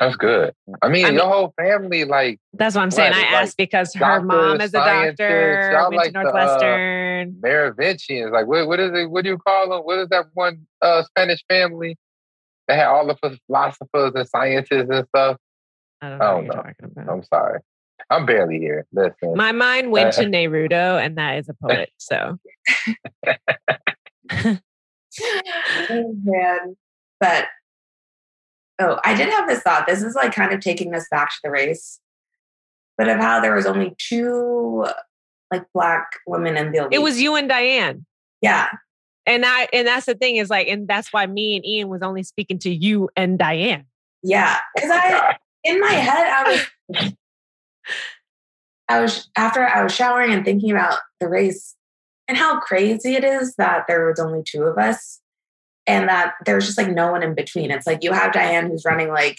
That's good. I mean, I mean- your whole family, like, That's what I'm saying. Right, I like asked because her mom is a doctor, y'all went like to the, uh, Northwestern. Merovingians. Like, what, what is it? What do you call them? What is that one uh, Spanish family that had all the philosophers and scientists and stuff? I don't know I what don't you're know. talking about. I'm sorry. I'm barely here. Listen. My mind went to Neruda, and that is a poet. So oh, man. But oh, I did have this thought. This is like kind of taking us back to the race, but of how there was only two like black women in the it was you and Diane. yeah, And I and that's the thing is like, and that's why me and Ian was only speaking to you and Diane. yeah. Because Oh I in my head I was I was after I was showering and thinking about the race and how crazy it is that there was only two of us and that there's just like no one in between. It's like you have Diane who's running like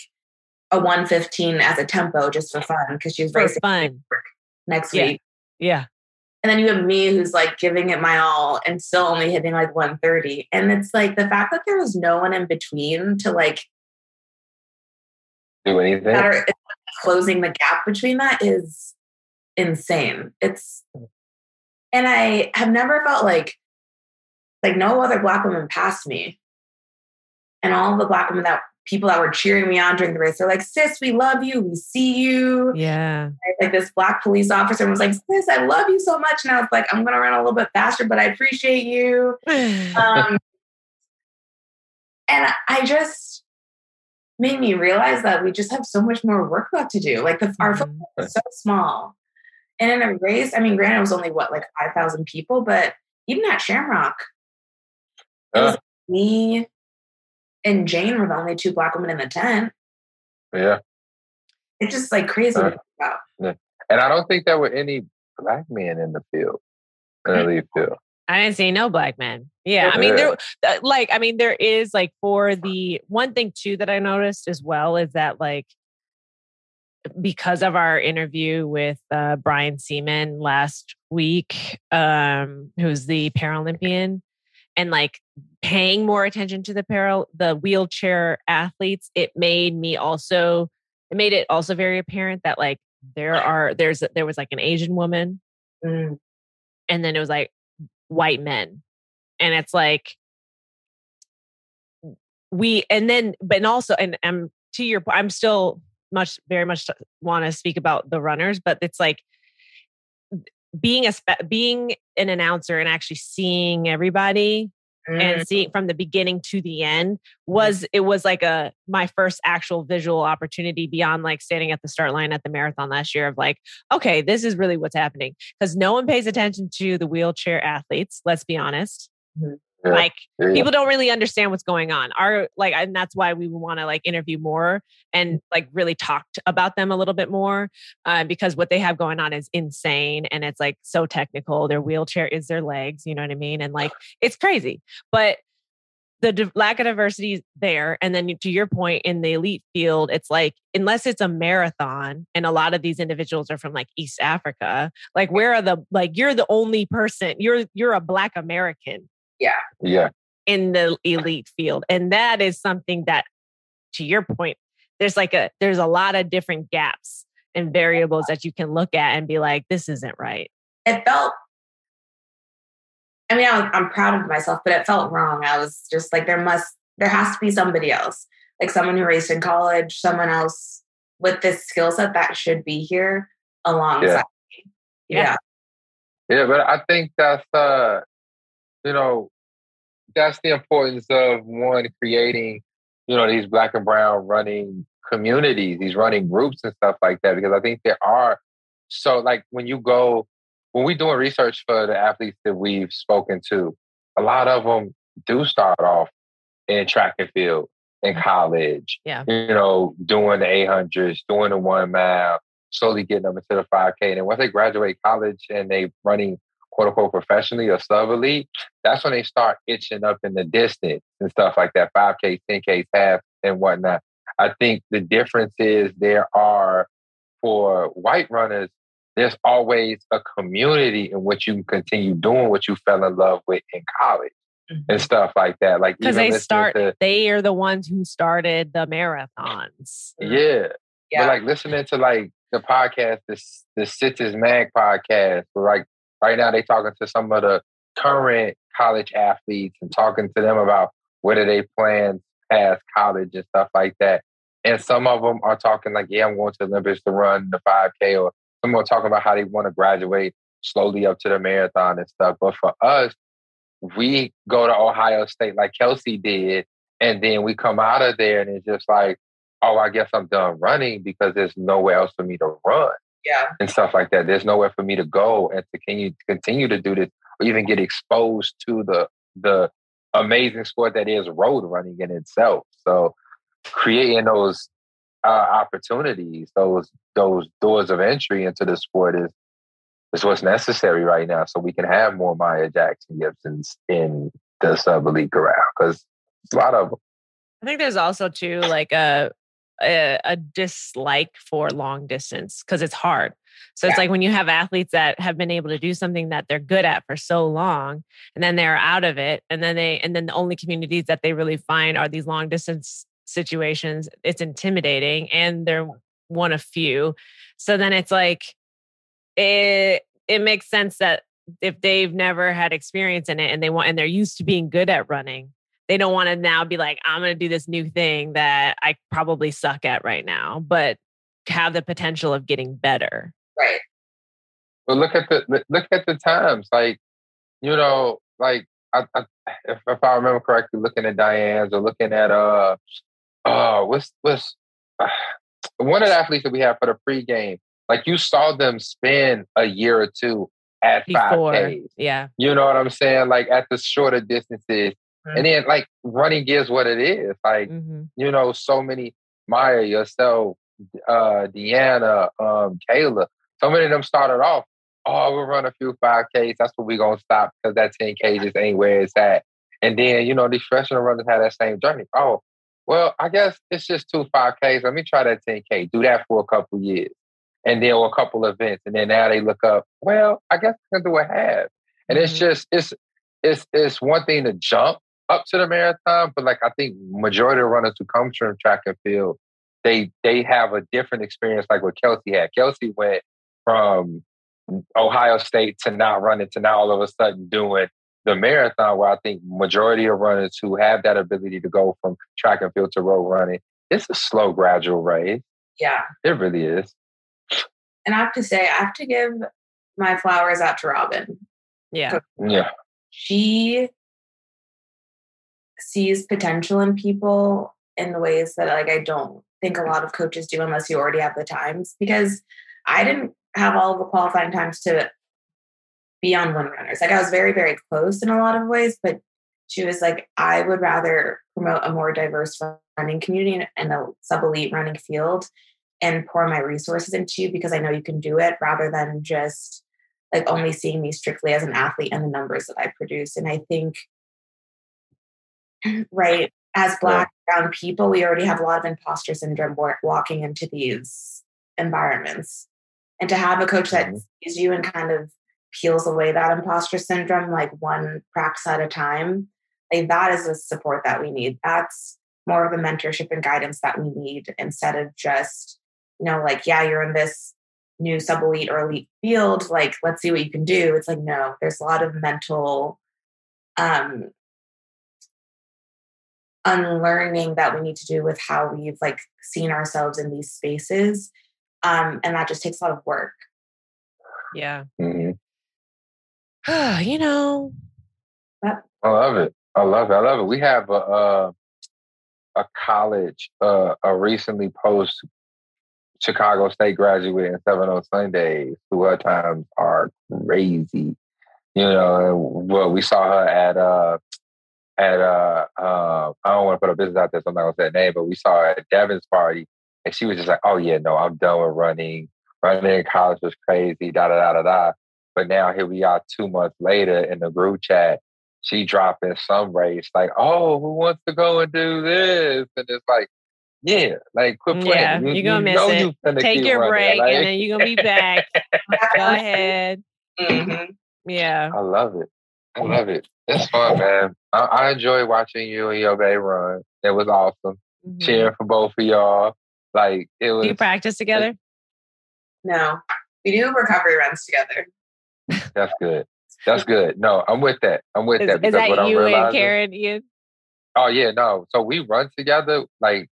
a 115 as a tempo just for fun because she's For racing fun. next Yeah. week. Yeah. And then you have me who's like giving it my all and still only hitting like 130. And it's like the fact that there was no one in between to like Do anything? that closing the gap between that is insane. It's hmm. And I have never felt like like no other black woman passed me. And all the black women that people that were cheering me on during the race, they're like, sis, we love you, we see you. Yeah. Like this black police officer was like, sis, I love you so much. And I was like, I'm gonna run a little bit faster, but I appreciate you. Um, and I just made me realize that we just have so much more work left to do. Like the our Mhm. footprint is so small. And in a race, I mean, granted, it was only what, like 5,000 people, but even at Shamrock, it was Uh, me and Jane were the only two black women in the tent. yeah. It's just like crazy to Uh. think about. And I don't think there were any black men in the field, in the lead field. I didn't see no black men. Yeah, I mean there, uh, like, I mean there is like for the one thing too that I noticed as well is that like because of our interview with uh, Brian Siemann last week, um, who's the Paralympian, and like paying more attention to the paral the wheelchair athletes, it made me also it made it also very apparent that like there are there's there was like an Asian woman Mm. and then it was like white men and it's like we and then but and also and i'm to your point i'm still much very much want to speak about the runners but it's like being a spe- being an announcer and actually seeing everybody Mm. and seeing from the beginning to the end was it was like a my first actual visual opportunity beyond like standing at the start line at the marathon last year of like okay this is really what's happening because no one pays attention to the wheelchair athletes let's be honest Mhm. Yeah. like Yeah. people don't really understand what's going on. Our like and that's why we want to like interview more and like really talk about them a little bit more uh, because what they have going on is insane and it's like so technical. Their wheelchair is their legs you know what i mean? And like it's crazy. But the di- lack of diversity is there. And then to your point in the elite field it's like unless it's a marathon and a lot of these individuals are from like east africa like where are the like you're the only person you're you're a black american yeah. Yeah. In the elite field and that is something that to your point there's like a there's a lot of different gaps and variables that you can look at and be like this isn't right it felt i mean I was, i'm proud of myself but it felt wrong i was just like there must there has to be somebody else like someone who raced in college someone else with this skill set that should be here alongside me. Yeah. yeah Yeah, but I think that's uh you know, that's the importance of one creating, you know, these black and brown running communities, these running groups and stuff like that. Because I think there are so like when you go when we're doing research for the athletes that we've spoken to, a lot of them do start off in track and field in mm-hmm. college. Yeah. You know, doing the 800s, doing the one mile, slowly getting them into the 5K. And then once they graduate college and they running quote unquote professionally or sub elite, that's when they start itching up in the distance and stuff like that 5K, 10K, half, and whatnot. I think the difference is there are for white runners, there's always a community in which you can continue doing what you fell in love with in college mm-hmm. and stuff like that. Like because they start to- they are the ones who started the marathons yeah. yeah But like listening to like the podcast, this the Citius Mag podcast, where like right now they're talking to some of the current college athletes and talking to them about whether they plan past college and stuff like that. And some of them are talking like, yeah, I'm going to Olympics to run the 5K, or some are talking about how they want to graduate slowly up to the marathon and stuff. But for us, we go to Ohio State like Kelsey did, and then we come out of there and it's just like, oh, I guess I'm done running because there's nowhere else for me to run yeah and stuff like that. There's nowhere for me to go and to continue continue to do this or even get exposed to the the amazing sport that is road running in itself. So creating those uh, opportunities, those those doors of entry into the sport is is what's necessary right now. So we can have more Maya Jackson Gibsons in the sub elite corral because a lot of them. i think there's also too like a a, a dislike for long distance because it's hard so it's Yeah. like when you have athletes that have been able to do something that they're good at for so long and then they're out of it and then they and then the only communities that they really find are these long distance situations it's intimidating and they're one of few so then it's like it it makes sense that if they've never had experience in it and they want and they're used to being good at running they don't want to now be like i'm going to do this new thing that i probably suck at right now but have the potential of getting better right But look at the look- at the times. Like, you know, like I, I, if, if I remember correctly, looking at Diane's or looking at uh uh what's what's uh, one of the athletes that we have for the pregame. Like you saw them spend a year or two at five before Ks. yeah You know what I'm saying? Like at the shorter distances. And then like running is what it is. Like, hmm you know, so many Maya, yourself, uh, Deanna, um, Kayla, so many of them started off, oh, we'll run a few 5Ks. That's what we're going to stop because that 10K just ain't where it's at. And then, you know, these freshman runners had that same journey. Oh, well, I guess it's just two 5Ks. Let me try that 10K. Do that for a couple years. And then a couple events. And then now they look up, well, I guess I can do a half. And mm-hmm. it's just, it's, it's, it's one thing to jump up to the marathon, but like I think majority of runners who come from track and field, they they have a different experience like what Kelsey had. Kelsey went from Ohio State to not running to now all of a sudden doing the marathon where I think majority of runners who have that ability to go from track and field to road running, it's a slow, gradual race. Yeah. It really is. And I have to say, I have to give my flowers out to Robin. Yeah. Yeah. She sees potential in people in the ways that like I don't think a lot of coaches do unless you already have the times because I didn't have all the qualifying times to be on one runners. Like I was very, very close in a lot of ways, but she was like, I would rather promote a more diverse running community and a sub elite running field and pour my resources into you because I know you can do it rather than just like only seeing me strictly as an athlete and the numbers that I produce. And I think, right, as Black brown people, we already have a lot of imposter syndrome walking into these environments. And to have a coach that mm-hmm. sees you and kind of peels away that imposter syndrome like one practice at a time like that is the support that we need. That's more of the mentorship and guidance that we need instead of just you know like yeah you're in this new sub elite or elite field like let's see what you can do. It's like no there's a lot of mental um unlearning that we need to do with how we've like seen ourselves in these spaces um, and that just takes a lot of work. Yeah. Mm-hmm. you know. I love it. I love it. I love it. We have a a, a college, uh, a recently post Chicago State graduate in Seven O Sundays who at times are crazy. You know, well, we saw her at uh at uh, uh I don't want to put a business out there, so I'm not gonna say that name, but we saw her at Devin's party and she was just like, oh, yeah, no, I'm done with running. Running in college was crazy, da da da da da. But now here we are two months later in the group chat. She dropping some race like, oh, who wants to go and do this? And it's like, yeah, like quit playing. Yeah, you, you're gonna you miss it. Take your break like, and then you're gonna be back. go ahead. Mm-hmm. Yeah. I love it. I love it. It's fun, man. I, I enjoy watching you and your baby run. It was awesome. Mm-hmm. Cheering for both of y'all. Like it was. Do you practice together? No, we do recovery runs together. That's good. That's good. No, I'm with that. I'm with is, that. Is that you and Karen? Ian? Oh yeah, no. So we run together. Like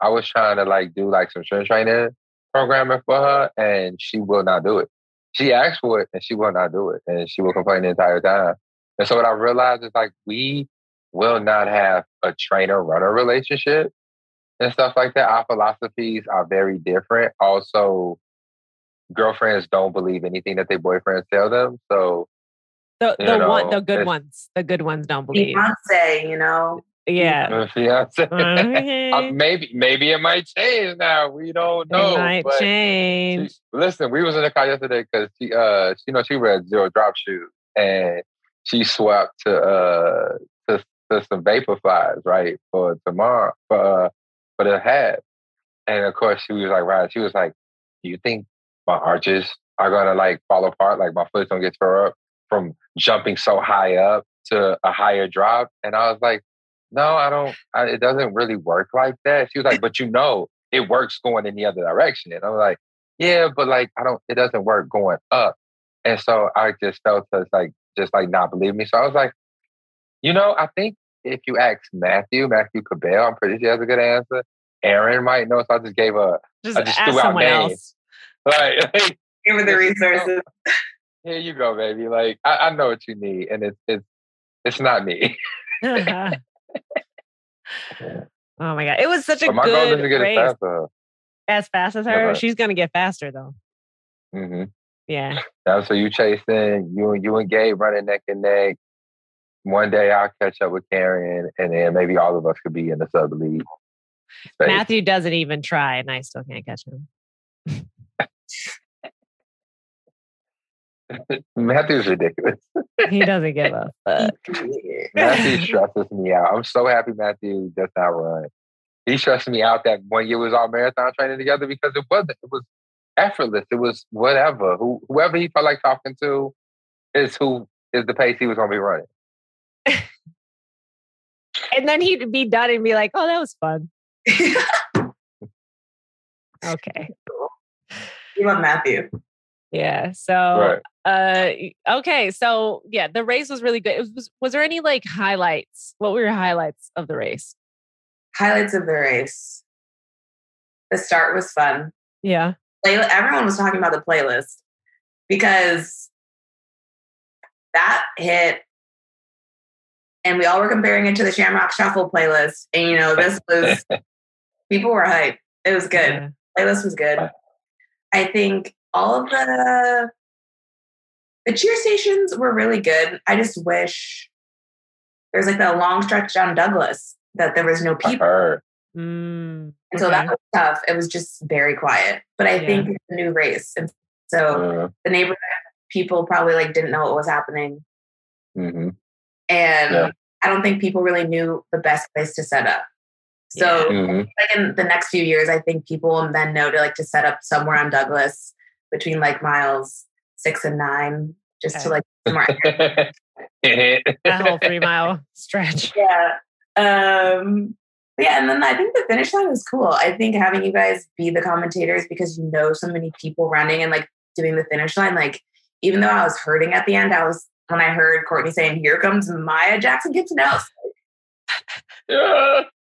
I was trying to like do like some strength training programming for her, and she will not do it. She asked for it, and she will not do it, and she will complain the entire time. And so what I realized is like we will not have a trainer runner relationship and stuff like that. Our philosophies are very different. Also, girlfriends don't believe anything that their boyfriends tell them. So the the know, one the good ones, the good ones don't believe. Fiance, you know. Yeah. Fiance. uh, maybe maybe it might change now. We don't know. It might change. She, listen, we was in the car yesterday because she uh she, you know she read zero drop shoes and she swapped to uh to, to some Vaporflies, right, for tomorrow for uh but it had. And of course, she was like, right. She was like, do you think my arches are gonna like fall apart? Like my foot's gonna get tore up from jumping so high up to a higher drop? And I was like, no, I don't. I, it doesn't really work like that. She was like, but you know, it works going in the other direction. And I was like, yeah, but like I don't. It doesn't work going up. And so I just felt to like just like not believe me. So I was like, you know, I think if you ask Matthew, Matthew Cabell, I'm pretty sure he has a good answer. Aaron might know, so I just gave a just, I just threw out names. Else. Like, like give me the resources. Here you go, baby. Like I, I know what you need, and it's it's it's not me. oh my god, it was such a my good goal is to get race. As, fast, as fast as her, she's gonna get faster though. Mm-hmm. Yeah. So you chasing you and you and Gabe running neck and neck one day I'll catch up with Karen, and then maybe all of us could be in the sub league. Matthew doesn't even try, and I still can't catch him. Matthew's ridiculous. he doesn't give a fuck. Matthew stresses me out. I'm so happy Matthew does not run. He stressed me out that one year was all marathon training together because it wasn't. It was effortless. It was whatever. Who, whoever he felt like talking to is who is the pace he was going to be running. and then he'd be done and be like, "Oh, that was fun." okay. You want Matthew. Yeah. So, right. uh, okay. So, yeah, the race was really good. Was, was there any like highlights? What were your highlights of the race? Highlights of the race. The start was fun. Yeah. Everyone was talking about the playlist because that hit and we all were comparing it to the Shamrock Shuffle playlist. And you know, this was people were hyped. It was good. Yeah. Playlist was good. I think all of the the cheer stations were really good. I just wish there's like that long stretch down Douglas that there was no people. Mm, and so okay. that was tough. It was just very quiet. But I yeah. think it's a new race. And so uh, the neighborhood people probably like didn't know what was happening. Mm-hmm. And yeah. I don't think people really knew the best place to set up. So mm-hmm. like in the next few years, I think people will then know to like to set up somewhere on Douglas between like miles six and nine, just okay. to like more that whole three mile stretch. Yeah. Um yeah, and then I think the finish line was cool. I think having you guys be the commentators because you know so many people running and like doing the finish line, like even though I was hurting at the end, I was when I heard Courtney saying, "Here comes Maya Jackson Gibson," like, yeah.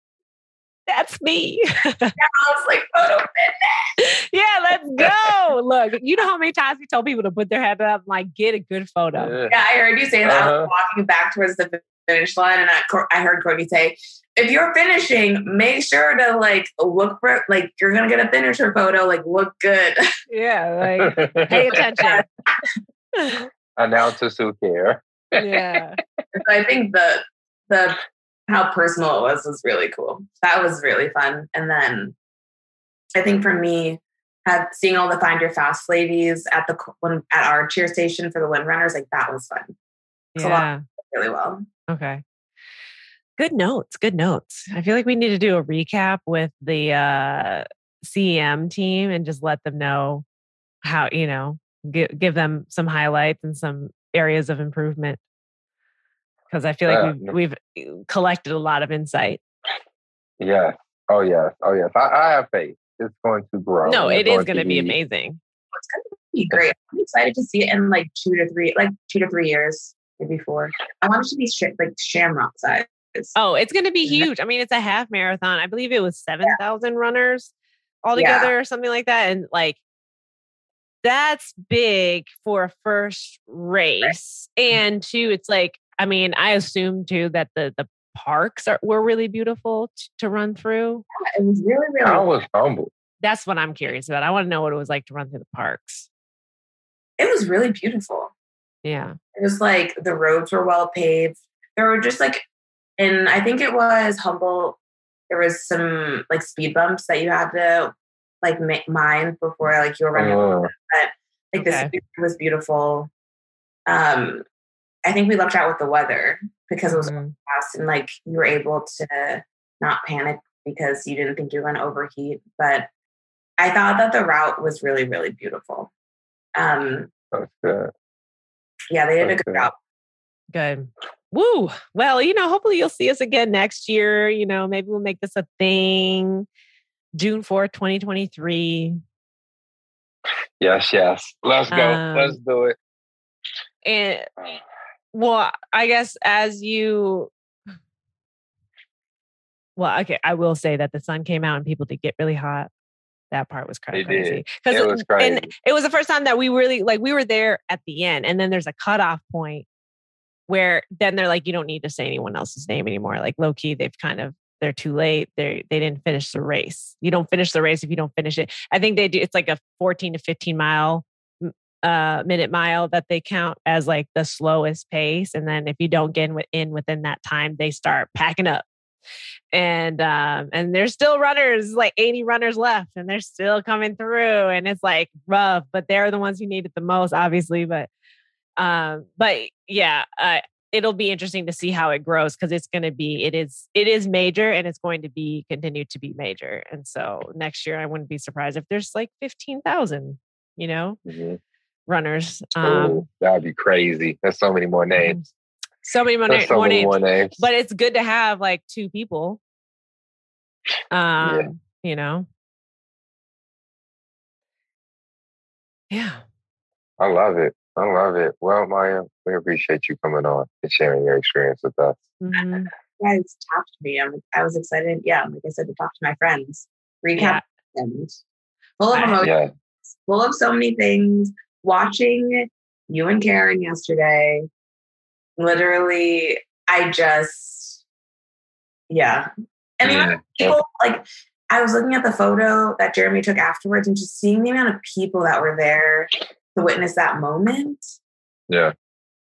That's me. yeah, I was like, photo fitness. Yeah, let's go. Look, you know how many times we told people to put their head up, like, get a good photo. Yeah, I heard you say that. Uh-huh. I was uh-huh. walking back towards the finish line, and I, I heard Courtney say, if you're finishing, make sure to like look for like you're gonna get a finisher photo, like look good. Yeah, like pay attention. Announcers who care. Yeah. so I think the the how personal it was was really cool. That was really fun. And then I think for me, had seeing all the Find Your Fast ladies at the when at our cheer station for the Windrunners, like that was fun. yeah, really well. Okay. Good notes. Good notes. I feel like we need to do a recap with the uh, CEM team and just let them know how you know give give them some highlights and some areas of improvement because I feel like uh, we've, we've eh, collected a lot of insight. Yeah. Oh yes. Oh yes. I, I have faith. It's going to grow. No, it's it is going to be, be amazing. It's going to be great. I'm excited to see it in like two to three, like two to three years, maybe four. I want it to be sh- like Shamrock size. Oh, it's going to be huge. I mean, it's a half marathon. I believe it was seven thousand yeah. runners altogether, yeah. or something like that. And like, that's big for a first race. Right. And two, it's like I mean, I assume too that the the parks are were really beautiful t- to run through. It was really, really. I was humbled. That's what I'm curious about. I want to know what it was like to run through the parks. It was really beautiful. Yeah. It was like the roads were well paved. There were just like, and I think it was Humboldt. There was some like speed bumps that you had to like mind before like you were running. Oh. But like okay. this was beautiful. Um, I think we lucked out with the weather because it was mm-hmm. fast and like you were able to not panic because you didn't think you were going to overheat. But I thought that the route was really, really beautiful. Um, That's good. Yeah, they did That's a good, good job. Good. Woo. Well, you know, hopefully you'll see us again next year. You know, maybe we'll make this a thing. June 4th, 2023. Yes, yes. Let's go. Um, Let's do it. And well, I guess as you well, okay, I will say that the sun came out and people did get really hot. That part was kind of crazy. Because it was crazy. And it was the first time that we really like we were there at the end, and then there's a cutoff point where then they're like, you don't need to say anyone else's name anymore. Like low key, they've kind of they're too late. They they didn't finish the race. You don't finish the race if you don't finish it. I think they do. It's like a 14 to 15 mile uh, minute mile that they count as like the slowest pace. And then if you don't get in within that time, they start packing up. And um, and there's still runners, like 80 runners left, and they're still coming through. And it's like rough, but they're the ones who need it the most, obviously. But Um, but yeah, uh, it'll be interesting to see how it grows because it's going to be it is it is major and it's going to be continue to be major. And so next year, I wouldn't be surprised if there's like fifteen thousand, you know, mm-hmm. runners. Um, Ooh, that would be crazy. There's so many more mm-hmm. names. So many more, na- so more, many names. more names. But it's good to have like two people. Um, yeah. you know. Yeah. I love it. I love it. Well, Maya, we appreciate you coming on and sharing your experience with us. Mm-hmm. Yeah, it's talked to me. I'm, I was excited. Yeah, like I said, to talk to my friends, recap yeah. full of emotions, yeah. full of so many things. Watching you and Karen yesterday, literally, I just, yeah. I mean, yeah. people like I was looking at the photo that Jerami took afterwards and just seeing the amount of people that were there to witness that moment. Yeah.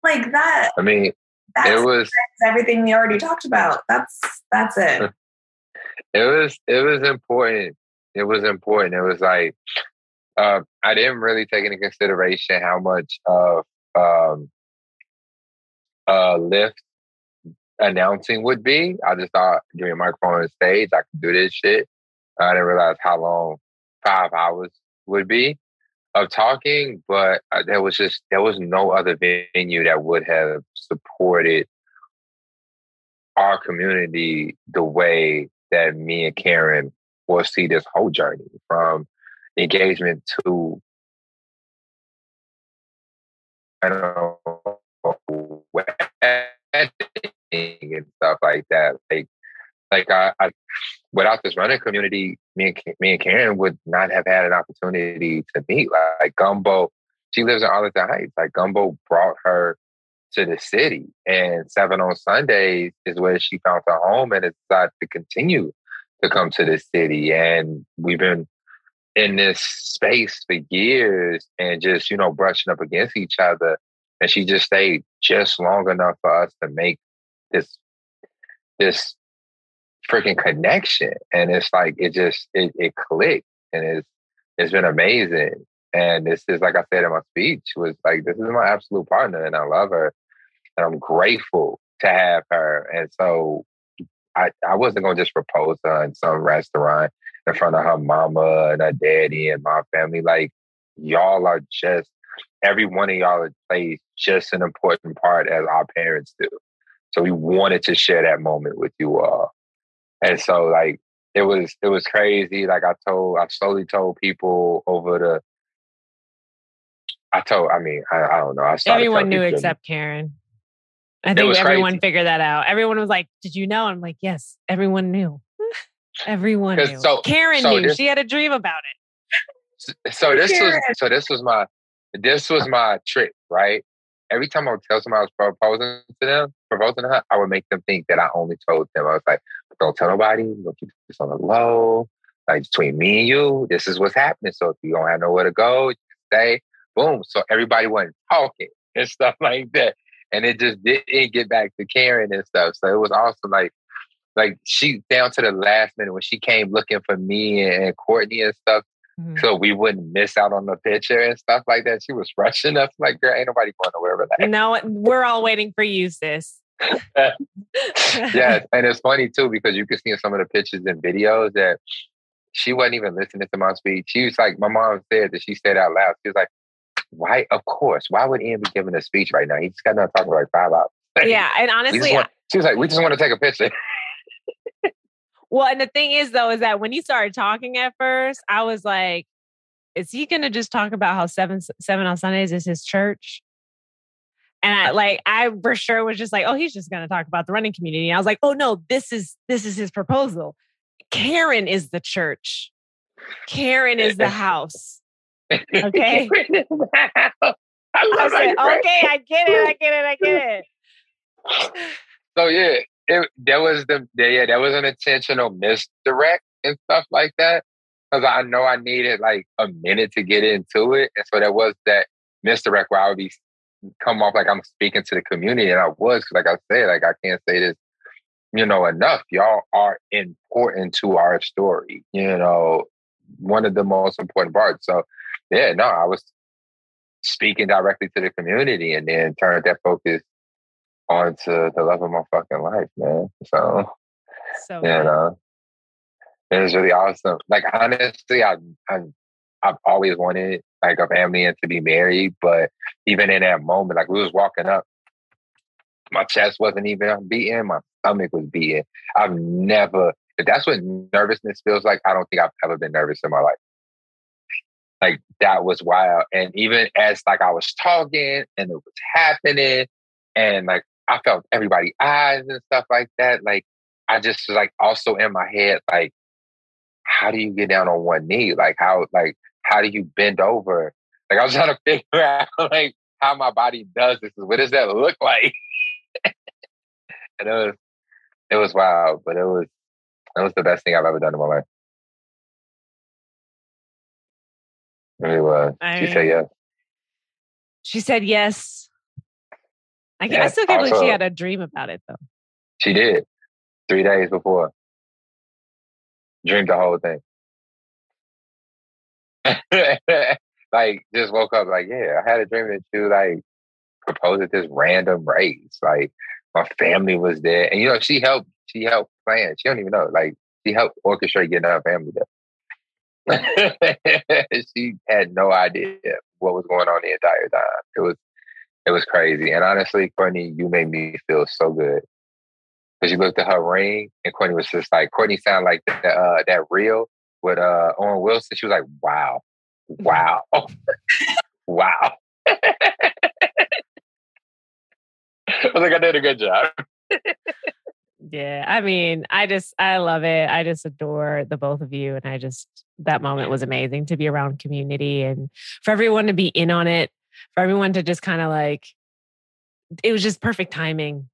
Like that. I mean, it was everything we already talked about. That's that's it. it was it was important. It was important. It was like uh, I didn't really take into consideration how much of um, uh, lift announcing would be. I just thought, give me a microphone on stage, I could do this shit. I didn't realize how long five hours would be of talking, but uh, there was just there was no other venue that would have supported our community the way that me and Karen will see this whole journey from engagement to I don't know and stuff like that. Like like I, I, without this running community, me and me and Karen would not have had an opportunity to meet. Like, like Gumbo, she lives in Arlington Heights. Like Gumbo brought her to the city, and Seven on Sundays is where she found her home, and decided to continue to come to the city. And we've been in this space for years, and just you know brushing up against each other. And she just stayed just long enough for us to make this this freaking connection. And it's like it just it, it clicked and it's it's been amazing. And this is like I said in my speech, was like this is my absolute partner and I love her. And I'm grateful to have her. And so I, I wasn't gonna just propose her in some restaurant in front of her mama and her daddy and my family. Like y'all are just every one of y'all plays just an important part as our parents do. So we wanted to share that moment with you all. And so like it was it was crazy. Like I told I slowly told people over the I told I mean, I, I don't know. I everyone knew except Karen. I think everyone crazy. figured that out. Everyone was like, Did you know? I'm like, Yes, everyone knew. everyone knew. So, Karen so knew. This, she had a dream about it. So this Karen. was so this was my this was my trick, right? Every time I would tell someone I was proposing to them, proposing to her, I would make them think that I only told them. I was like, don't tell nobody. Don't keep this on the low. Like between me and you, this is what's happening. So if you don't have nowhere to go, stay. Boom. So everybody wasn't talking and stuff like that. And it just didn't get back to Karen and stuff. So it was awesome. Like, like she down to the last minute when she came looking for me and Courtney and stuff. Mm-hmm. So we wouldn't miss out on the picture and stuff like that. She was rushing us like, girl, ain't nobody going nowhere with that. No, we're all waiting for you, sis. yeah, and it's funny too because you can see in some of the pictures and videos that she wasn't even listening to my speech. She was like, my mom said that she said out loud. She was like, "Why? Of course. Why would Ian be giving a speech right now? He just got done talking for like five hours." Yeah, and honestly, want, she was like, "We just want to take a picture." well, and the thing is, though, is that when he started talking at first, I was like, "Is he going to just talk about how seven seven on Sundays is his church?" And I like I for sure was just like, oh, he's just gonna talk about the running community. And I was like, oh no, this is this is his proposal. Karen is the church. Karen is the house. Okay. I, I said, okay, I get it, I get it, I get it. So yeah, it, that was the yeah, that was an intentional misdirect and stuff like that. Because I know I needed like a minute to get into it. And so there was that misdirect where I would be come off like I'm speaking to the community, and I was. Like I said, like I can't say this, you know, enough. Y'all are important to our story. You know, one of the most important parts. So, yeah, no, I was, speaking directly to the community and then turned that focus onto the love of my fucking life, man. So, so you know, it was really awesome. Like honestly, I, I I've always wanted like a family and to be married, but even in that moment, like we was walking up, my chest wasn't even beating, my stomach was beating. I've never. If that's what nervousness feels like, I don't think I've ever been nervous in my life. Like that was wild. And even as like I was talking and it was happening, and like I felt everybody's eyes and stuff like that. Like I just was like also in my head, like, how do you get down on one knee? Like how like how do you bend over? Like I was trying to figure out like how my body does this. What does that look like? and it was it was wild, but it was it was the best thing I've ever done in my life. It really was. I she said yes. She said yes. I, I still can't also, believe she had a dream about it though. She did. Three days before. Dreamed the whole thing. like just woke up like, yeah, I had a dream that you like proposed at this random race. Like my family was there. And you know, she helped she helped plan. She don't even know. Like she helped orchestrate getting her family there. she had no idea what was going on the entire time. It was it was crazy. And honestly, Courtney, you made me feel so good. Because you looked at her ring and Courtney was just like, Courtney sounded like that, uh, that reel with uh, Owen Wilson. She was like, wow, wow, wow. I was like, I did a good job. yeah. I mean, I just, I love it. I just adore the both of you. And I just, that moment was amazing to be around community and for everyone to be in on it, for everyone to just kind of like, it was just perfect timing.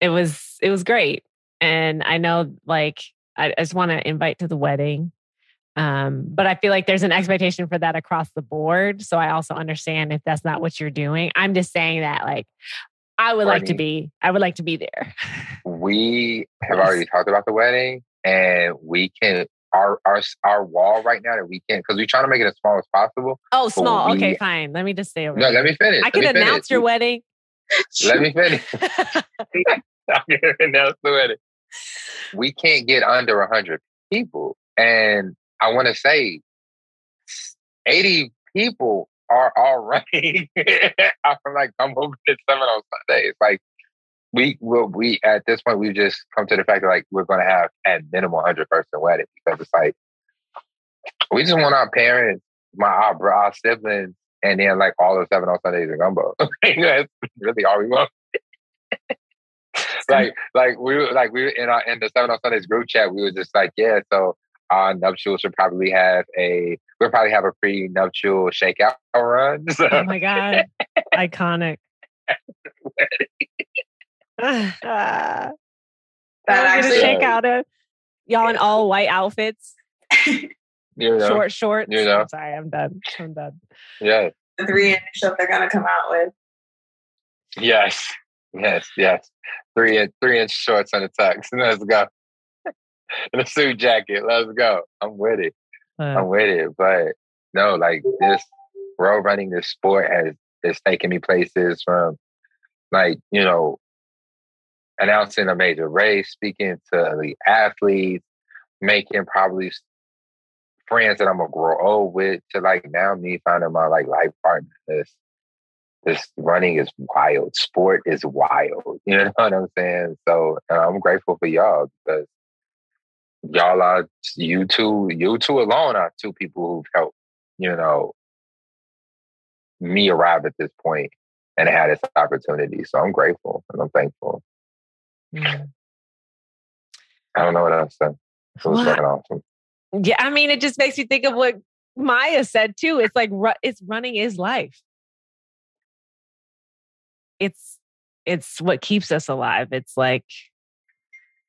It was, it was great. And I know like, I, I just want to invite to the wedding. Um, but I feel like there's an expectation for that across the board. So I also understand if that's not what you're doing. I'm just saying that like I would like to be, I would like to be there. We have yes. already talked about the wedding and we can our our our wall right now that we can because we're trying to make it as small as possible. Oh, small. We, okay, fine. Let me just stay over. No, let me finish. I can announce finish. your wedding. Let me finish. I'm gonna announce the wedding. We can't get under hundred people, and I want to say eighty people are already I'm like I'm over at seven on Sundays. Like we will we at this point we've just come to the fact that like we're gonna have at minimum hundred person wedding because it's like we just want our parents, my our, our siblings, and then like all the seven on Sundays and gumbo. That's really all we want. like like we like we in our in the seven on Sundays group chat, we were just like, yeah, so our nuptials should probably have a we'll probably have a pre-nuptial shakeout run. So. Oh my god, iconic. that actually shake out of y'all in all white outfits. You know, short shorts. You know. I'm sorry, I'm done. I'm done. Yeah. The three inch that they're gonna come out with. Yes. Yes, yes. Three inch three inch shorts and a tux. Let's go. and a suit jacket. Let's go. I'm with it. Uh, I'm with it. But no, like this road running, this sport has is taking me places from like, you know, announcing a major race, speaking to the athletes, making probably friends that I'm gonna grow old with to like now me finding my like life partner. This this running is wild. Sport is wild. You know what I'm saying? So I'm grateful for y'all because y'all are you two, you two alone are two people who've helped, you know, me arrive at this point and had this opportunity. So I'm grateful and I'm thankful. Mm. I don't know what else to say. It was fucking awesome. Yeah, I mean, it just makes me think of what Maya said too. It's like it's running is life. It's it's what keeps us alive. It's like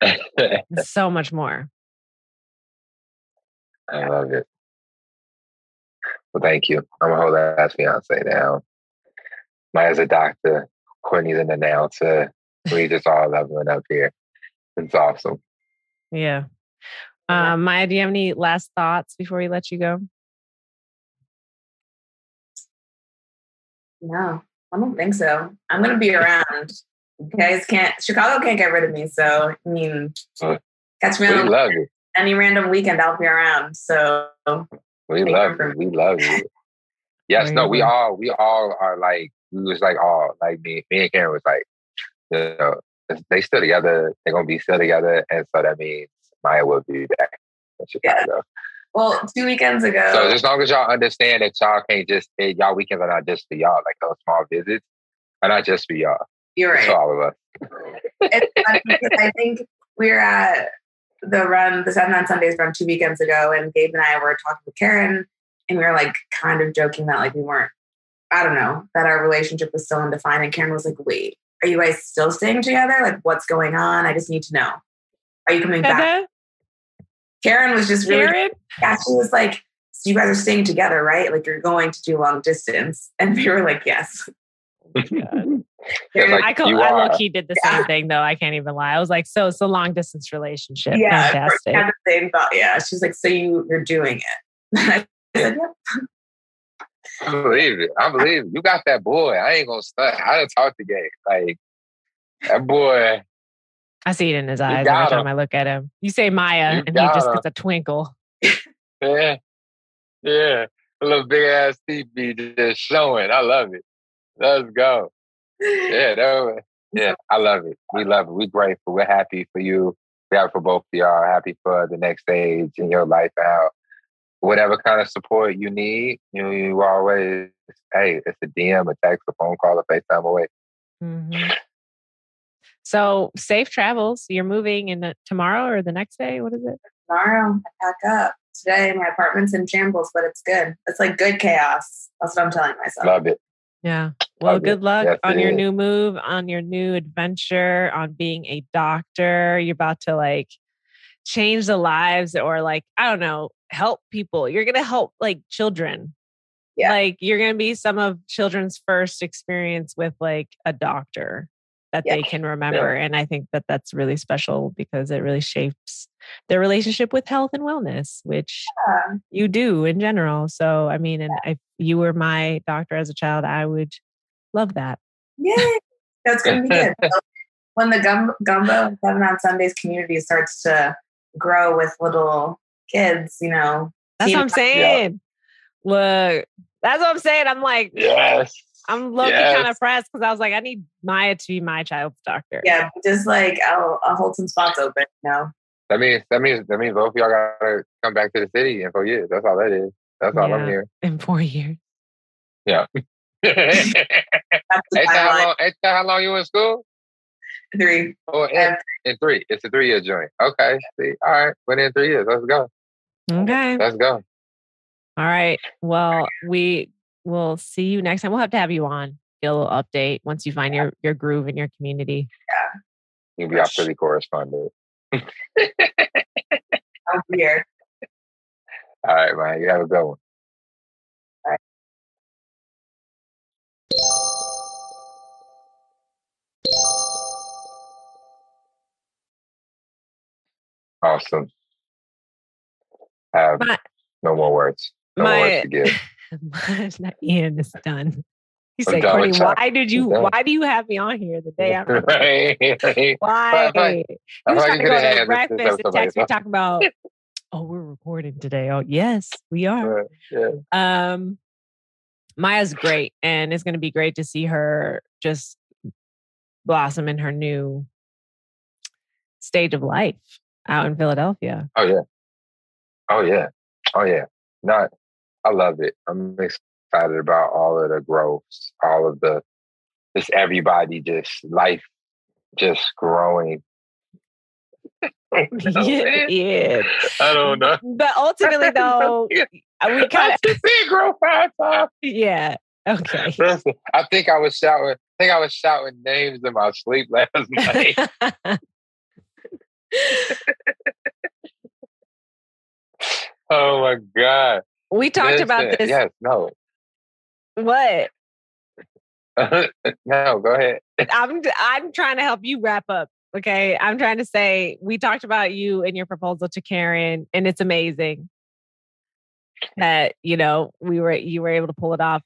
so much more. I love it. Well, thank you. I'm a whole ass fiance now. Maya's a doctor. Courtney's an announcer. We just all leveling up here. It's awesome. Yeah. Um, Maya, do you have any last thoughts before we let you go? No, I don't think so. I'm gonna be around. You guys can't Chicago can't get rid of me. So I mean catch me We on love it. Any random weekend, I'll be around. So We love you. We love it. Yes, no, we all we all are like we was like all like me me and Karen was like, you know, they still together, they're gonna be still together, and so that means Maya will be back in Chicago. well, two weekends ago. So as long as y'all understand that y'all can't just eh, y'all weekends are not just for y'all, like those small visits are not just for y'all. you're right. for all of us. it's funny because I think we're at the run, the Seven on Sundays run two weekends ago, and Gabe and I were talking with Karen, and we were like kind of joking that like we weren't, I don't know, that our relationship was still undefined. And Karen was like, "Wait, are you guys still staying together? Like, what's going on? I just need to know. Are you coming back?" Heather, Karen was just really, Karen, yeah, she was like, "So you guys are staying together, right? Like you're going to do long distance?" And we were like, "Yes." Oh It's like, I, co- I low key did the Yeah. same thing though. I can't even lie. I was like, so it's a long distance relationship. Yeah, Fantastic. had the same thought. Yeah, she's like, "So you you're doing it?" I said, "Yep." I believe it. I believe it. You got that boy. I ain't gonna stunt. I done talked to Gabe. Like that boy. I see it in his eyes every time him. I look at him. You say Maya, You and he just got gets a twinkle. Yeah. Yeah. A little big ass teeth be just showing. I love it. Let's go. Yeah, that was, yeah, I love it. We love it. We're grateful. We're happy for you. We're happy for both of y'all. Happy for the next stage in your life out. Whatever kind of support you need, you know, you always, hey, it's a DM, a text, a phone call, a FaceTime away. Mhm. So safe travels. You're moving in the, tomorrow or the next day. What is it? tomorrow I pack up. Today my apartment's in shambles, but it's good. It's like good chaos. That's what I'm telling myself. Love it. Yeah. Well, good luck Yes, on your new move, on your new adventure, on being a doctor. You're about to like change the lives or like, I don't know, help people. You're going to help like children. Yeah. Like you're going to be some of children's first experience with like a doctor that Yeah. they can remember. And I think that that's really special because it really shapes their relationship with health and wellness, which Yeah. you do in general. So, I mean, and if you were my doctor as a child, I would love that. Yeah, That's going to be good. When the gum, Gumbo and Seven on Sundays community starts to grow with little kids, you know, That's what I'm saying. Look, that's what I'm saying. I'm like, Yes. I'm low key kind of pressed because I was like, I need Maya to be my child's doctor. yeah, just like I'll, I'll hold some spots open, you know. That means that means that means both of y'all gotta come back to the city in four years. That's all that is. That's all I'm Yeah. hearing. In four years. Yeah. ain't, That's that how long, ain't that how long you in school? Three. Or in, Yeah. in three. It's a three year joint. Okay. See. All right. Went in three years. Let's go. Okay. Let's go. All right. Well, we will see you next time. We'll have to have you on. Get a little update once you find your your groove in your community. Yeah. You'll be our Philly correspondent. I'm here. All right, man. You have a good one. Awesome. I have My no more words. No more words to give. Ian is done. He said, Courtney, why did you why do you have me on here the day after? right. Why? like- You was trying to go to breakfast and text me talking about, oh, we're recording today. Oh, yes, we are. yeah. Um, Maya's great, and it's going to be great to see her just blossom in her new stage of life out in Philadelphia. Oh yeah. Oh yeah. Oh yeah. Not I love it. I'm excited about all of the growths, all of the just everybody just life just growing. Know, yeah, yeah. I don't know. But ultimately, though, uh, we kind of see grow five times. yeah. Okay. Listen, I think I was shouting. I think I was shouting names in my sleep last night. oh my god! We talked about Listen, this. Yes, no, What? no. Go ahead. I'm I'm trying to help you wrap up. Okay. I'm trying to say we talked about you and your proposal to Karen, and it's amazing that you know we were you were able to pull it off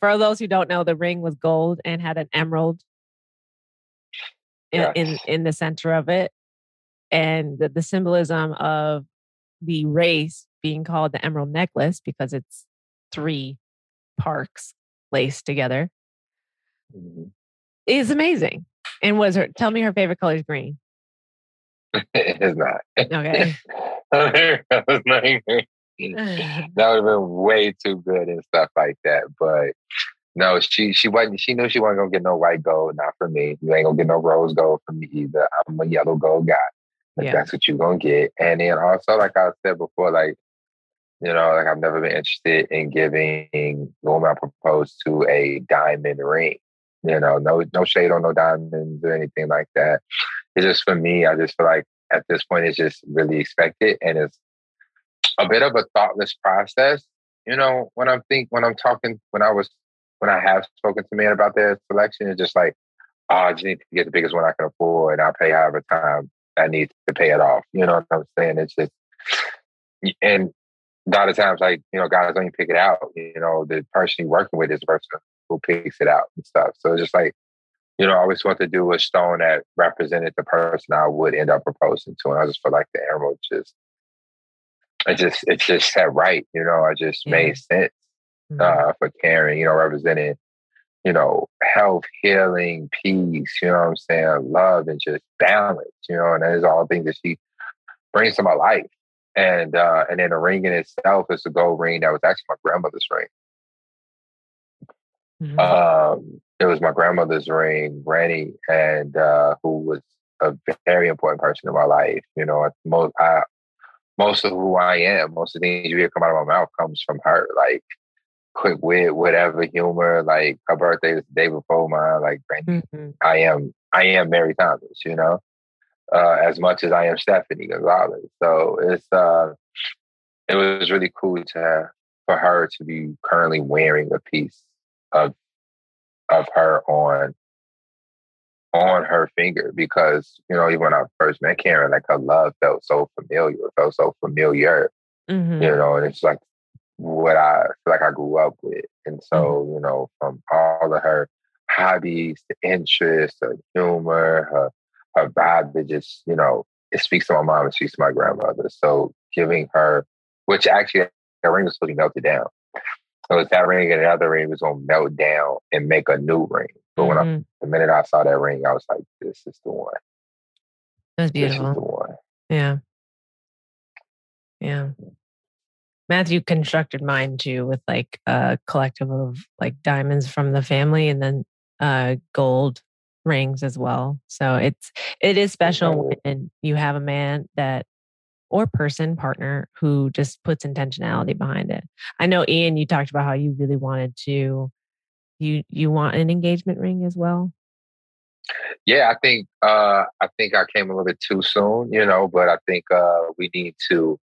for those who don't know, the ring was gold and had an emerald in Yes. in, in the center of it, and the, the symbolism of the race being called the emerald necklace because it's three parks laced together Mhm. is amazing. And was her? Tell me her favorite color is green. it's not. Okay. that was not even- that would have been way too good and stuff like that. But no, she she wasn't. She knew she wasn't gonna get no white gold. Not for me. You ain't gonna get no rose gold from me either. I'm a yellow gold guy. Like, Yeah. That's what you're gonna get. And then also, like I said before, like you know, like I've never been interested in giving the woman I proposed to a diamond ring. You know, no no shade on no diamonds or anything like that. It's just for me. I just feel like at this point, it's just really expected, and it's a bit of a thoughtless process. You know, when I'm think when I'm talking when I was when I have spoken to men about their selection, it's just like, oh, I just need to get the biggest one I can afford, and I'll pay however time I need to pay it off. You know what I'm saying? It's just and a lot of times, like you know, guys don't even pick it out. You know, the person you're working with is the person who picks it out and stuff. So it's just like, you know, I always want to do a stone that represented the person I would end up proposing to, and I just feel like the emerald just, it just, it just set right. You know, it just made sense Mhm. uh, for Karen. You know, representing, you know, health, healing, peace. You know what I'm saying? Love and just balance. You know, and that is all the things that she brings to my life. And uh, and then the ring in itself is a gold ring that was actually my grandmother's ring. Mhm. Um, it was my grandmother's ring, Granny, and uh, who was a very important person in my life. You know, most I, most of who I am, most of the things you hear come out of my mouth comes from her. Like quick wit, whatever, humor. Like her birthday was the day before mine. Like Granny, Mhm. I am, I am Mary Thomas. You know, uh, as much as I am Stephanie Gonzalez. So it's uh, it was really cool to for her to be currently wearing a piece of of her on on her finger because you know even when I first met Karen, like her love felt so familiar, felt so familiar, Mhm. you know, and it's like what I feel like I grew up with, and so you know from all of her hobbies, the interests, her humor, her her vibe, it just you know it speaks to my mom and speaks to my grandmother. So giving her, which actually that ring was supposed to be melted down. So it's that ring and another ring was gonna melt down and make a new ring. But when I Mhm. the minute I saw that ring, I was like, this is the one. It was This is the beautiful. one. Yeah. Yeah. Matthew constructed mine too with like a collective of like diamonds from the family and then uh gold rings as well. So it's it is special when you have a man that or person partner who just puts intentionality behind it. I know Ian you talked about how you really wanted to you you want an engagement ring as well. Yeah, I think uh I think I came a little bit too soon, you know, but I think uh we need to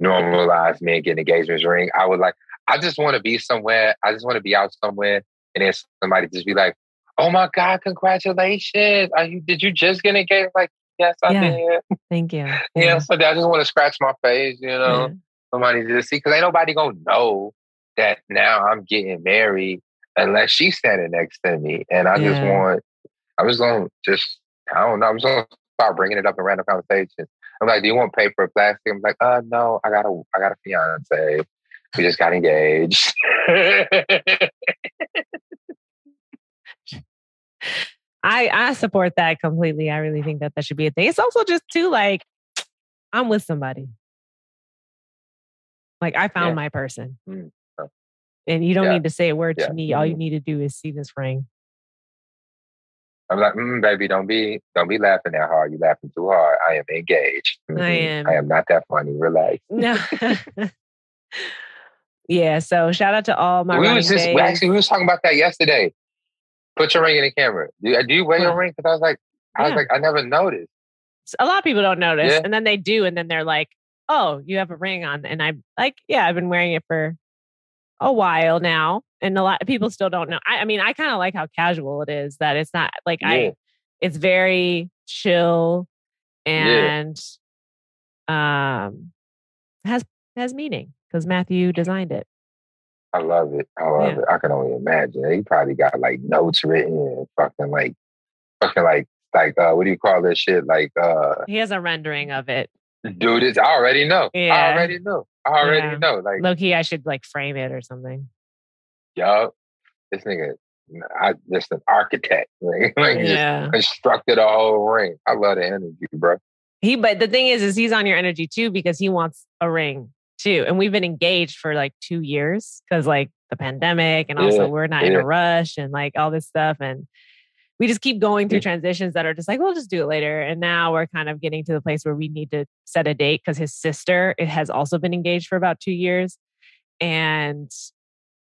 normalize men getting engagement ring. I would like I just want to be somewhere, I just want to be out somewhere and then somebody just be like, Oh my God, congratulations. Are you did you just get engaged? Like, yes, I Yeah. did. Thank you. Yeah, so I just want to scratch my face, you know. Yeah. somebody to see because ain't nobody gonna know that now I'm getting married unless she's standing next to me. And I just want, I'm just gonna just, I don't know, I'm just gonna start bringing it up in random conversations. I'm like, do you want paper or plastic? I'm like, uh, no, I got a, I got a fiance. We just got engaged. I I support that completely. I really think that that should be a thing. It's also just too like I'm with somebody. Like I found Yeah. my person, Mm. Oh. and you don't Yeah. need to say a word Yeah. to me. All you Mhm. need to do is see this ring. I'm like, mm, baby, don't be, don't be laughing that hard. You're laughing too hard. I am engaged. I Mhm. am. I am not that funny. Relax. No. yeah. So shout out to all my we was just we actually we was talking about that yesterday. Put your ring in the camera. Do you, do you wear your ring? Because I was like, I was Yeah. like, I never noticed. a lot of people don't notice, Yeah. and then they do, and then they're like, "Oh, you have a ring on," and I'm like, "Yeah, I've been wearing it for a while now," and a lot of people still don't know. I, I mean, I kind of like how casual it is. That it's not like Yeah. I, it's very chill and um has has meaning because Matthew designed it. I love it. I love Yeah. it. I can only imagine. He probably got like notes written and fucking like fucking like like uh what do you call this shit? Like uh He has a rendering of it. dude, it's I already know. Yeah. I already know. I already Yeah. know. Like Low key, I should like frame it or something. yo, this nigga I just an architect. Like, like just Yeah. constructed a whole ring. I love the energy, bro. He, but the thing is, is he's on your energy too because he wants a ring too, and we've been engaged for like two years because like the pandemic, and also Yeah, we're not in a rush and like all this stuff, and we just keep going through transitions that are just like we'll just do it later, and now we're kind of getting to the place where we need to set a date because his sister it has also been engaged for about two years, and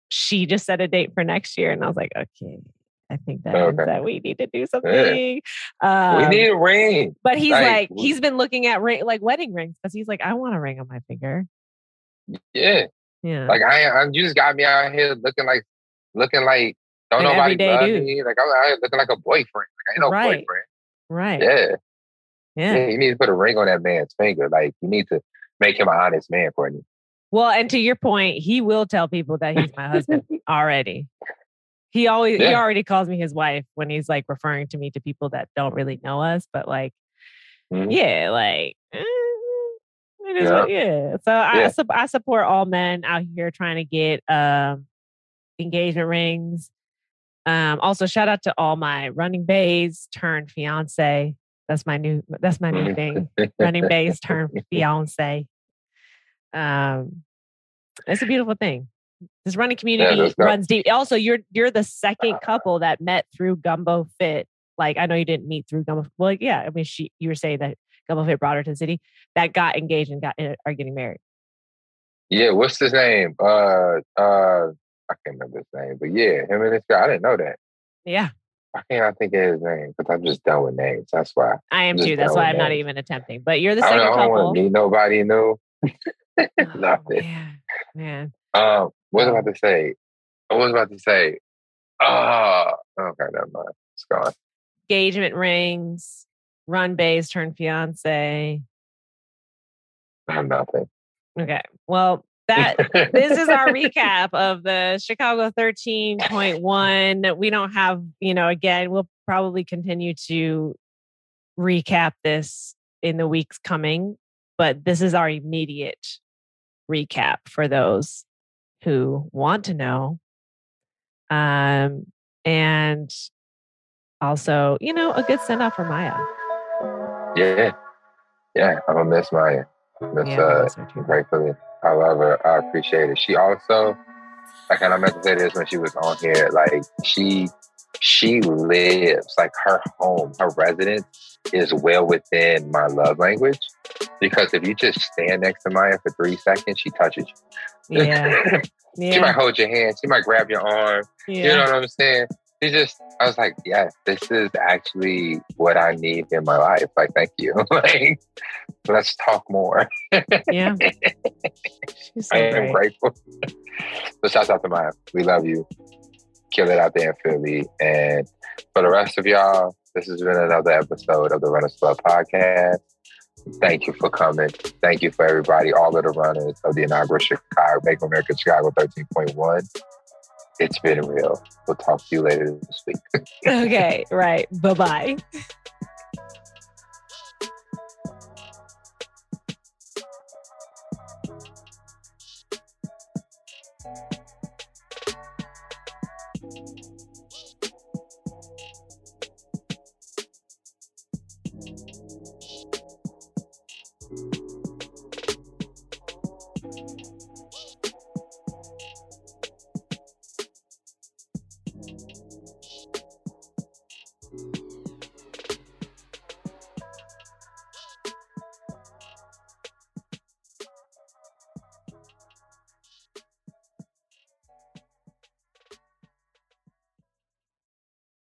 she just set a date for next year, and I was like, okay. I think that means Okay. that we need to do something. Um, we need a ring. but he's Like, like, he's been looking at ring, like wedding rings because he's like, I want a ring on my finger. Yeah. Yeah. Like I, I you just got me out here looking like looking like don't An nobody love dude. me. Like I'm out here looking like a boyfriend. Like, ain't no Right. boyfriend. right. Yeah. Yeah. yeah. You need to put a ring on that man's finger. Like you need to make him an honest man, Courtney. Well, and to your point, he will tell people that he's my husband already. He always he already calls me his wife when he's like referring to me to people that don't really know us, but like, Mhm. yeah, like eh, it is what yeah. So I Yeah. sup- I support all men out here trying to get um engagement rings. Um also shout out to all my running baes turned fiance. That's my new that's my new thing. running baes turned fiance. Um, it's a beautiful thing. This running community dope. runs deep. Also, you're you're the second couple that met through Gumbo Fit. Like I know you didn't meet through Gumbo. Well, like, yeah, I mean, she you were saying that Gumbo Fit brought her to the city. That got engaged and got are getting married. Yeah, what's his name? Uh uh I can't remember his name, but yeah, him and this guy. I didn't know that. Yeah, I can't think of his name because I'm just done with names. That's why. I am too. That's why I'm not even attempting. But you're the I second don't, I don't want to meet nobody new. Oh, Nothing. man, man. Um, what was I about to say? I was about to say. Oh, okay, never mind. It's gone. Engagement rings, run baes turned fiance. Nothing. Okay. Well, that this is our recap of the Chicago 13.1. We don't have, you know, again, we'll probably continue to recap this in the weeks coming, but this is our immediate recap for those who want to know. Um, and also, you know, a good send off for Maya. Yeah, yeah. I'm gonna miss Maya. Miss Yeah, uh, miss her too. gratefully. I love her. I appreciate it. She also, like, and I meant to say this when she was on here. Like, she, she lives like her home, her residence is well within my love language. Because if you just stand next to Maya for three seconds, she touches you. Yeah. she might hold your hand. She might grab your arm. yeah. You know what I'm saying? Just, I was like, yeah, this is actually what I need in my life. Like, thank you. like, let's talk more. yeah. She's so I am great. grateful. so shout out to Maya. We love you. Kill it out there in Philly. And for the rest of y'all, this has been another episode of the Runners Club podcast. Thank you for coming. Thank you for everybody, all of the runners of the inaugural Chicago, Make America Chicago 13.1. It's been real. We'll talk to you later this week. okay, right. Bye bye.